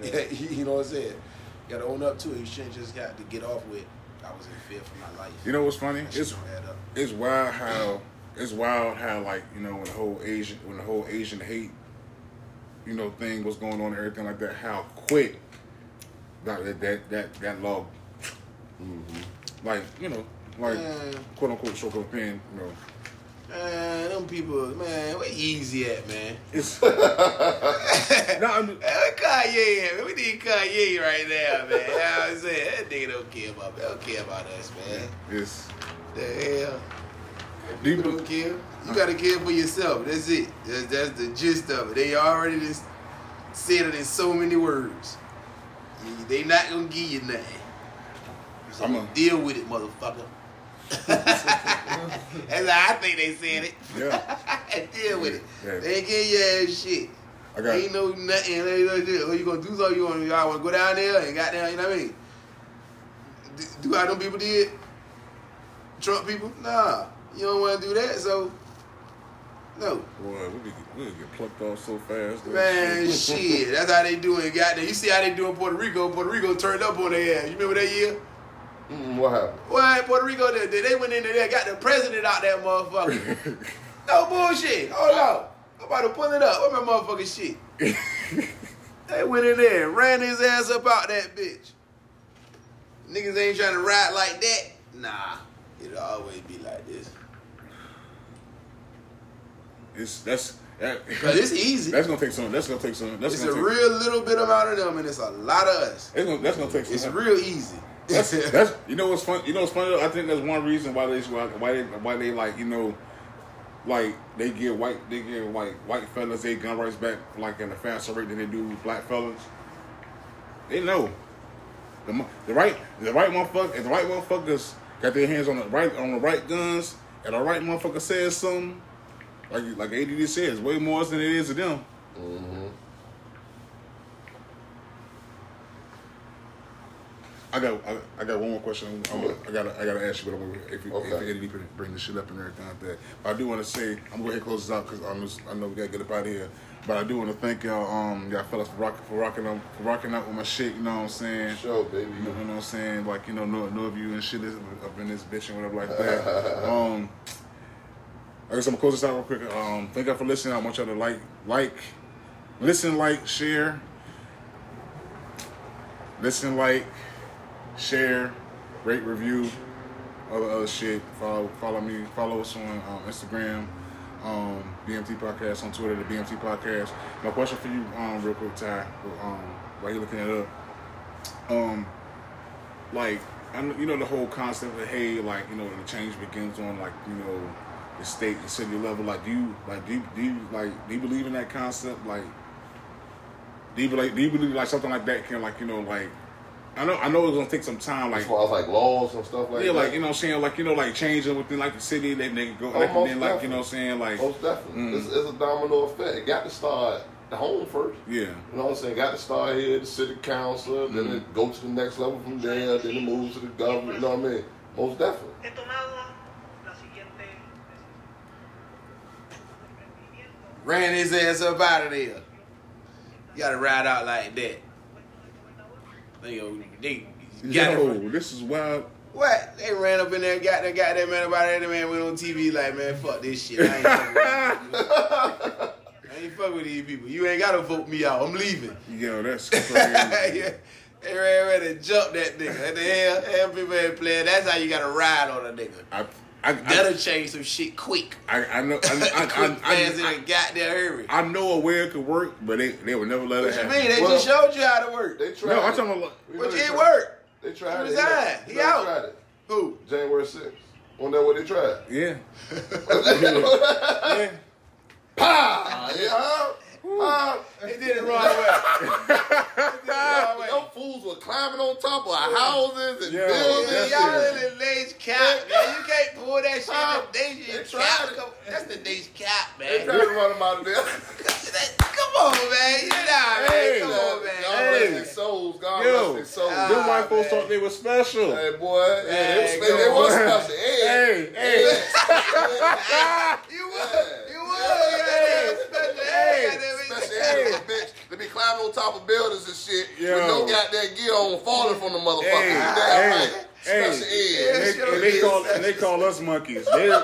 Yeah. [LAUGHS] [LAUGHS]
you know what I'm saying? You got to own up to it. You shouldn't just got to get off with. I was in fear for my life.
You know what's funny? It's
don't add up.
it's wild how it's wild how like you know when the whole Asian when the whole Asian hate you know thing was going on and everything like that. How quick that that that that, that law, mm-hmm. like you know like uh.
Man.
quote unquote stroke pen. You know,
Man, them people, man, where easy at, man?
it's no. I'm,
Hey, where Kanye man? We need Kanye right now, man. You know what I'm saying? That nigga don't care about They don't care about us, man.
it's
The hell?
do you,
You don't care. You gotta care for yourself. That's it. That's, that's the gist of it. They already just said it in so many words. You- They not gonna give you nothing. So
I'm gonna
deal with it, motherfucker. [LAUGHS] That's how I think they said it.
yeah. [LAUGHS]
deal with it.
Yeah.
They ain't getting your ass shit.
I got
ain't no nothing. Ain't no shit. Oh, you gonna do something? You want y'all want to go down there and got down? You know what I mean? Do, do how them people did? Trump people? Nah, you don't want to do that. So no,
Boy, we we get plucked off so fast.
man, shit. [LAUGHS] That's how they doing. Got there. You see how they do in Puerto Rico? Puerto Rico turned up on their ass. You remember that year?
Mm, what happened?
Well, Puerto Rico, they, they went in there, got the president out that motherfucker. [LAUGHS] no bullshit. Hold on. I'm about to pull it up. What my motherfucking shit? [LAUGHS] They went in there ran his ass up out that bitch. Niggas ain't trying to ride like that. Nah, it'll always be like this.
It's that's that,
Cause it's easy.
that's gonna take some. That's gonna take some. That's
It's
gonna
a
take,
real little bit amount of them, and it's a lot of us.
It's gonna, that's gonna take some.
It's real easy.
That's, [LAUGHS] that's you know what's fun. You know what's funny? though? I think that's one reason why they why they why they like you know like they give white they give white white fellas they gun rights back like in a faster rate than they do black fellas. They know the the right the right motherfucker if the right motherfuckers got their hands on the right on the right guns and the right motherfucker says something like like ADD says way more than it is to them.
Mm-hmm.
I got I, I got one more question. I'm, I'm, I gotta I gotta ask you, but I'm, if you
Okay.
if you need to bring this shit up and everything like that. But I do want to say I'm gonna go ahead and close this out because I know, I know we gotta get up out of here. But I do want to thank y'all um y'all fellas for rocking for rocking out for rocking out with my shit. You know what I'm saying?
Sure, baby.
You know, you know what I'm saying? Like you know, know, know of you and shit is up in this bitch and whatever like that. [LAUGHS] um, I guess I'm gonna close this out real quick. Um, thank y'all for listening. I want y'all to like, like, listen, like, share, listen, like, share, rate, review, other other shit. Follow, follow me. Follow us on um, Instagram. Um, BMT Podcast on Twitter, the BMT Podcast. My question for you, um, real quick, Ty, um, while you're looking it up um like I you know the whole concept of hey like you know the change begins on like you know the state and city level like do you like do you, do you like do you believe in that concept like do you believe do you believe like something like that can like you know like I know I know it's gonna take some time like
As far as like laws and stuff like
yeah
that.
like you know what I'm saying like you know like changing within like the city then they go
Oh,
like, and
most
then like you know what I'm saying like
Most definitely.
Mm.
It's, it's a domino effect. It got to start at home first.
yeah
You know what I'm saying? Got to start here, the city council, then
Mm.
it go to the next level from there, then it moves to the government. You know what I mean? Most definitely.
Ran his ass up out of there. You gotta ride out like that. They, they got it
yo
from-
this is wild
What? They ran up in there, got that, got that man about it. That man went on TV like, man, fuck this shit. I ain't fucking with these people. [LAUGHS] I ain't fuck with these people. You ain't gotta vote me out. I'm leaving.
yo that's [LAUGHS] crazy
yeah. They ran ready to jump that nigga. What the hell? Hell people ain't playing. That's how you gotta ride on a nigga.
I I, I,
That'll change some shit quick.
I, I know I, I,
quick, [LAUGHS]
I,
fast, in
I,
a goddamn hurry.
I know a way it could work, but they they would never let
What
it
you
happen.
mean? They
Well-
just showed you how to work.
They tried.
No, I'm
it.
talking about.
We
Which
know they
it worked.
They tried
He
it.
resigned.
They
He out.
tried it.
Who?
January 6th. Wasn't that what they tried?
Yeah. [LAUGHS] yeah.
Pah! Yeah, huh? Huh?
They did it wrong way. [LAUGHS]
Them fools were climbing on top of houses and
Yo,
buildings.
that's
Y'all in the Nate's cap, man. You can't pull that shit
Huh?
in the
They
cap.
tried it.
Come- That's the Nate's cap, man.
They
man.
tried to run them out of there. [LAUGHS]
Come on, man. You know,
Hey.
man. Come on, man.
God
Hey.
rest their souls. God
Yo.
rest their souls.
Ah,
Them white folks thought they were special.
Hey, boy. Yeah, they,
Hey,
was, they, they
go
was
on.
special. Hey,
Hey, hey. [LAUGHS]
You would. You would. Goddamn special. Hey,
Special hey. bitch. They be climbing on top of buildings and shit
Yo.
with no goddamn gear on, falling from the motherfucker.
Hey,
you damn
hey,
right.
Hey.
Special
And
ed.
they, and they call and they call us monkeys. They, [LAUGHS]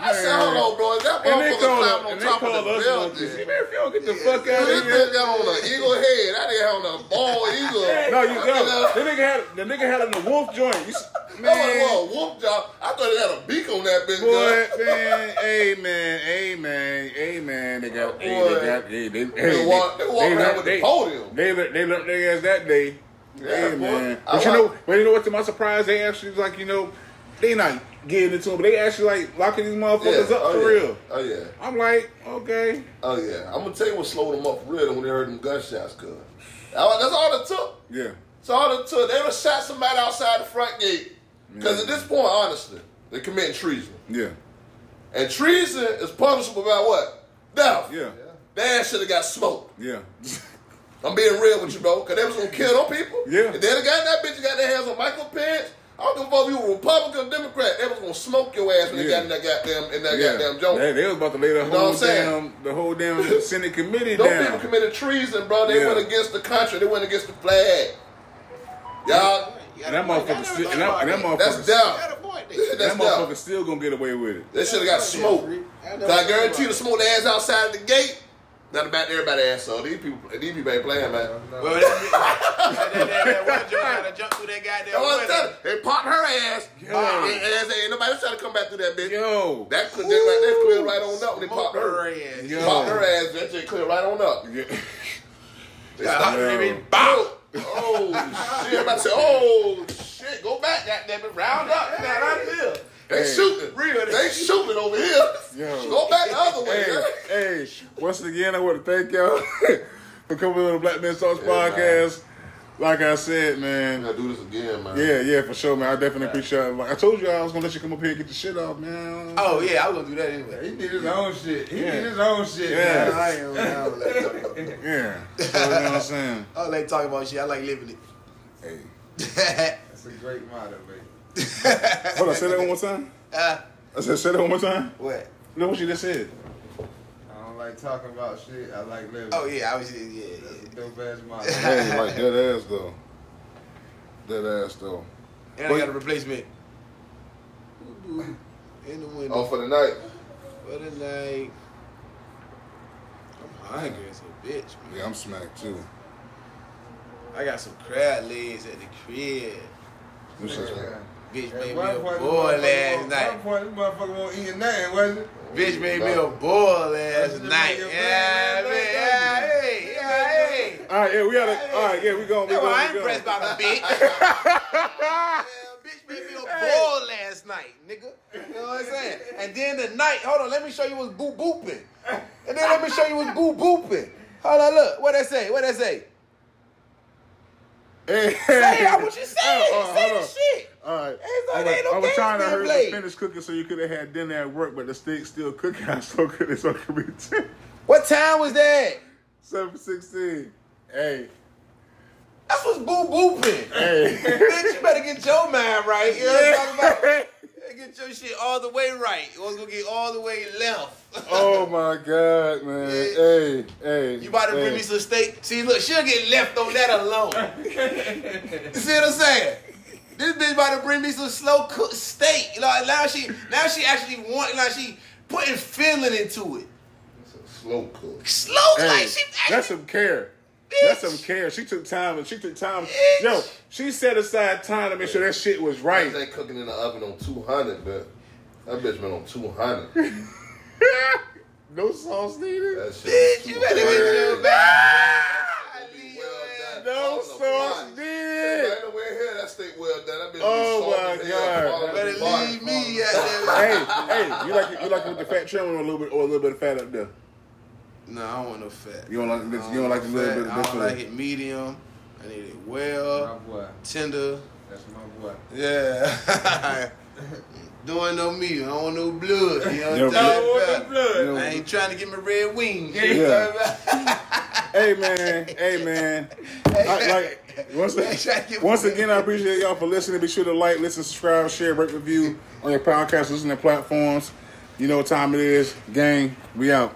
I said, hold on, bro. Is that
and they call
climbing on top of the building?
See, man, if you don't get the fuck out
this
of here.
got on an eagle head. That nigga had on a bald eagle. [LAUGHS]
No, you
I
go. The nigga had the nigga had on the wolf joint. You, s- [LAUGHS]
That was
man,
a wolf job. I thought it had a beak on that bitch.
boy, man, hey man, hey man, hey man. They got, hey, they got, hey, they, hey,
They walk, they walk around with
they-
the podium.
They learned, they learned their ass that day.
Yeah,
hey,
boy.
man.
I
But you
like-
know, but you know what? To my surprise, they actually was like you know, they not getting into them, but they actually like locking these motherfuckers up
oh,
for
yeah.
real.
Oh yeah.
I'm like, okay,
Oh yeah. I'm gonna tell you what slowed them up for real when they heard them gunshots. Cause that's all it took.
yeah,
That's all it took. They would have shot somebody outside the front gate. Because at this point, honestly, they're committing treason.
yeah,
And treason is punishable by what? Death.
yeah,
That should have got smoked.
yeah. [LAUGHS]
I'm being real with you, bro. Because they was going to kill them people.
Yeah.
And then the guy that bitch got their hands on Michael Pence. I don't give a fuck if you were Republican or Democrat. They was going to smoke your ass when they got in that goddamn, in that
yeah.
goddamn joint.
They, they was about to lay the
know what
whole
I'm saying?
damn, the whole damn [LAUGHS] Senate committee
Those
down.
people committed treason, bro. They
Yeah.
went against the country. They went against the flag. Y'all,
and that motherfucker still, and that, and that motherfucker, [LAUGHS]
that's down.
a
that motherfucker
down.
still gonna get away with it.
They should have got smoked. I guarantee you, the smoke the ass outside of the gate. Nothing about everybody ass. So these people, these people ain't playing, man.
Well, that, that, that, that, that one joint gotta jump through that goddamn
That's what
window.
They popped her ass.
Yo.
And ass ain't nobody trying to come back through that bitch.
Yo.
That could just like that clear right on up when they popped her.
her ass.
Yo.
Popped her ass, that shit clear right on up.
Yeah.
They
Yeah,
stopped-
Yo.
baby, bow.
Oh shit! Everybody say, "Oh shit, go back, goddamn it, round up, man, out here." They
Hey.
shooting,
Real.
they shooting over here.
Yo.
Go back the other way.
Hey,
man.
hey, once again, I want to thank y'all [LAUGHS] for coming on the Black Men Talks
Yeah, man.
podcast. Like I said, man.
gotta do this again, man.
Yeah, yeah, for sure, man. I definitely appreciate it. Like I told you, I was gonna let you come up here and get the shit off, man.
Oh yeah, I was gonna do that anyway.
He did his own shit. He
Yeah.
did his own shit.
Yeah.
man.
I ain't I don't like talking [LAUGHS] about it.
Yeah. So, you know what I'm saying? [LAUGHS]
I don't like talking about shit. I like living it. Hey.
That's a great motto, baby.
Hold on, say that one more time.
uh,
I said, say that one more time.
what?
You know what you just said?
I don't like talking about shit. I like living.
Oh yeah, I was yeah, yeah.
That's a dope ass motto. [LAUGHS]
Hey, like dead ass though. Dead ass though.
And I got a replacement. In the window.
Oh, for the night.
For the night. I'm hungry as a bitch, man.
Yeah, I'm smacked too.
I got some crab legs at the crib.
This shit's like-
Bitch made me a
point,
boil
this motherfucker
last night.
Point, this motherfucker won't eat nothing, wasn't it?
Bitch made me a boil last night. Yeah, man. Yeah, hey, yeah, hey.
All right, yeah, we gotta. All right, yeah, we going. We
That's
going.
why I ain't impressed by the bitch. [LAUGHS] Yeah, bitch made me a boil last night, nigga. You know what I'm saying? And then the night, hold on, let me show you what's boo booping. And then let me show you what's boo booping. Hold on, look. What that say? What that say?
Hey,
Say [LAUGHS] what you say?
Oh, oh,
say the shit.
All right. I was,
no
I was trying to hurry to finish cooking so you could have had dinner at work, but the steak's still cooking. [LAUGHS] I still could it so it could be 10,
What time was that?
7 16. Hey,
That's what's boo booping.
hey. [LAUGHS]
Bitch, you better get your mind right. You know what I'm talking about? Get your shit all the way right. Or it's gonna get all the way left. [LAUGHS]
oh my God, man. Hey, hey.
You about to
hey.
bring me some steak? See, look, she'll get left on that alone. [LAUGHS] you see what I'm saying? This bitch about to bring me some slow cooked steak. Like now she, now she actually want, like she putting feeling into it.
Slow cook.
Slow,
Hey,
like she
that's some care.
Bitch.
That's some care. She took time and she took time.
Bitch.
Yo, she set aside time to make sure that shit was right.
They cooking in the oven on 200, but that bitch been on 200. [LAUGHS]
no sauce needed.
That shit
Bitch, you better get
200.
your bag.
Well.
No
On the
sauce
body.
needed.
Ain't nowhere here that steak well done. That bitch
Oh,
be
my
salty as
God.
hell,
Better
in the body.
leave me at that.
hey, hey, you like it, you like it with the fat trim or a little bit or a little bit of fat up there?
No, I don't want no fat.
You don't like this? You don't like the little bit of
I
this
don't like it medium. I need it
My
well,
boy.
tender.
That's my boy.
Yeah. [LAUGHS] Doing no meat. I don't want no blood. You know [LAUGHS] what I'm talking about?
blood.
I ain't trying to get my red wings. You
Yeah.
know what I'm talking about?
Hey man, hey man. [LAUGHS] I, like once,
Hey, try
once again, I appreciate y'all for listening. Be sure to like, listen, subscribe, share, rate, review on your podcast listening platforms. You know what time it is, gang. We out.